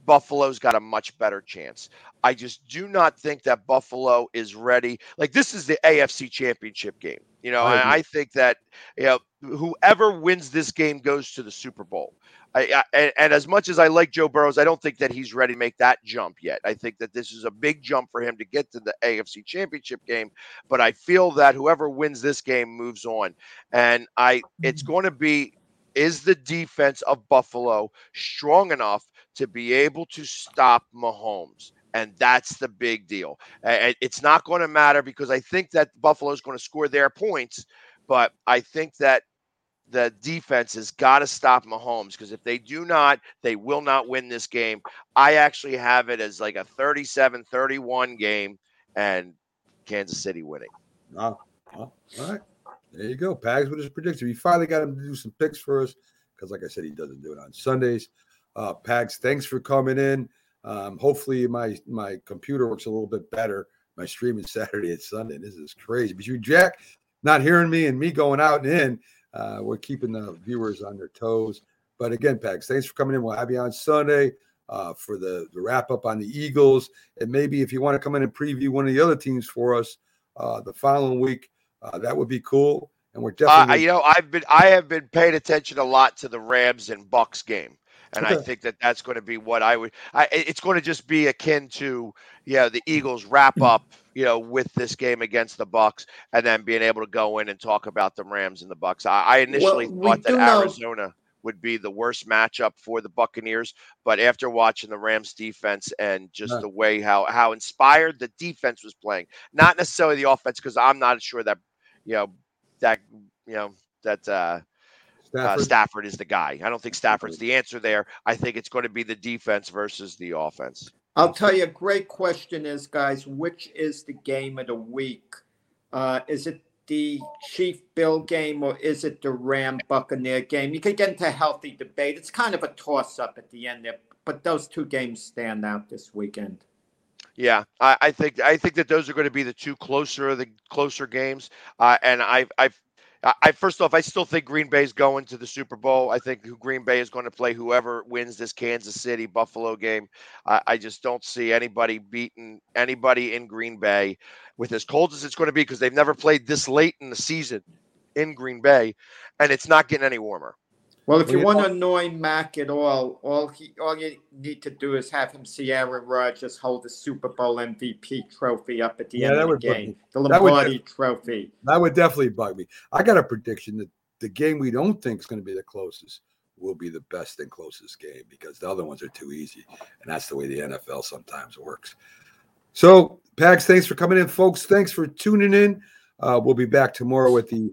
Buffalo's got a much better chance. I just do not think that Buffalo is ready. Like this is the AFC Championship game, you know. I. I think that you know whoever wins this game goes to the Super Bowl. I, I, and, as much as I like Joe Burrows, I don't think that he's ready to make that jump yet. I think that this is a big jump for him to get to the AFC Championship game. But I feel that whoever wins this game moves on, and I it's mm-hmm. going to be is the defense of Buffalo strong enough to be able to stop Mahomes? And that's the big deal. It's not going to matter because I think that Buffalo is going to score their points, but I think that the defense has got to stop Mahomes because if they do not, they will not win this game. I actually have it as like a 37 31 game and Kansas City winning. Wow. All right. There you go. Pags with his prediction. We finally got him to do some picks for us because, like I said, he doesn't do it on Sundays. Uh, Pags, thanks for coming in. Um, hopefully, my my computer works a little bit better. My stream is Saturday and Sunday. This is crazy. But you, Jack, not hearing me and me going out and in, uh, we're keeping the viewers on their toes. But again, Pags, thanks for coming in. We'll have you on Sunday uh, for the, the wrap up on the Eagles. And maybe if you want to come in and preview one of the other teams for us uh, the following week, uh, that would be cool. And we're Uh, definitely you know, I've been I have been paying attention a lot to the Rams and Bucks game, and I think that that's going to be what I would. I, it's going to just be akin to yeah the Eagles wrap up you know with this game against the Bucks, and then being able to go in and talk about the Rams and the Bucks. I, I initially we thought that know- Arizona would be the worst matchup for the Buccaneers, but after watching the Rams defense and just Yeah. the way how how inspired the defense was playing, not necessarily the offense, because I'm not sure that you know that you know that uh, Stafford. uh, Stafford is the guy. I don't think Stafford's the answer there. I think it's going to be the defense versus the offense. I'll tell you, a great question is, guys, which is the game of the week? Uh, is it the Chief Bill game or is it the Ram Buccaneer game? You could get into a healthy debate. It's kind of a toss up at the end there, but those two games stand out this weekend. Yeah, I, I think I think that those are going to be the two closer the closer games. Uh, and I I I first off, I still think Green Bay is going to the Super Bowl. I think Green Bay is going to play whoever wins this Kansas City Buffalo game. I, I just don't see anybody beating anybody in Green Bay with as cold as it's going to be because they've never played this late in the season in Green Bay, and it's not getting any warmer. Well, if you want to annoy Mac at all, all he all you need to do is have him see Aaron Rodgers hold the Super Bowl MVP trophy up at the Yeah, end of the game, me. the That Lombardi Trophy. That would definitely bug me. I got a prediction that the game we don't think is going to be the closest will be the best and closest game because the other ones are too easy. And that's the way the NFL sometimes works. So, Pags, thanks for coming in, folks. Thanks for tuning in. Uh, we'll be back tomorrow with the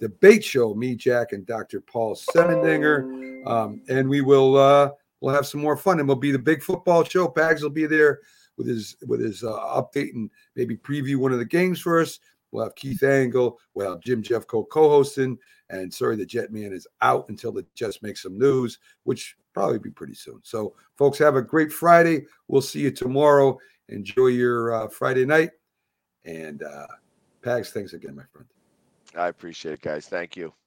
debate show, me, Jack, and Dr. Paul Semendinger. Um, and we will uh, we'll have some more fun and we'll be the big football show. Pags will be there with his with his uh, update and maybe preview one of the games for us. We'll have Keith Engle. We'll have Jim Jeffco co-hosting. And sorry, the Jet Man is out until the Jets make some news, which probably be pretty soon. So, folks, have a great Friday. We'll see you tomorrow. Enjoy your uh, Friday night. And uh, Pags, thanks again, my friend. I appreciate it, guys. Thank you.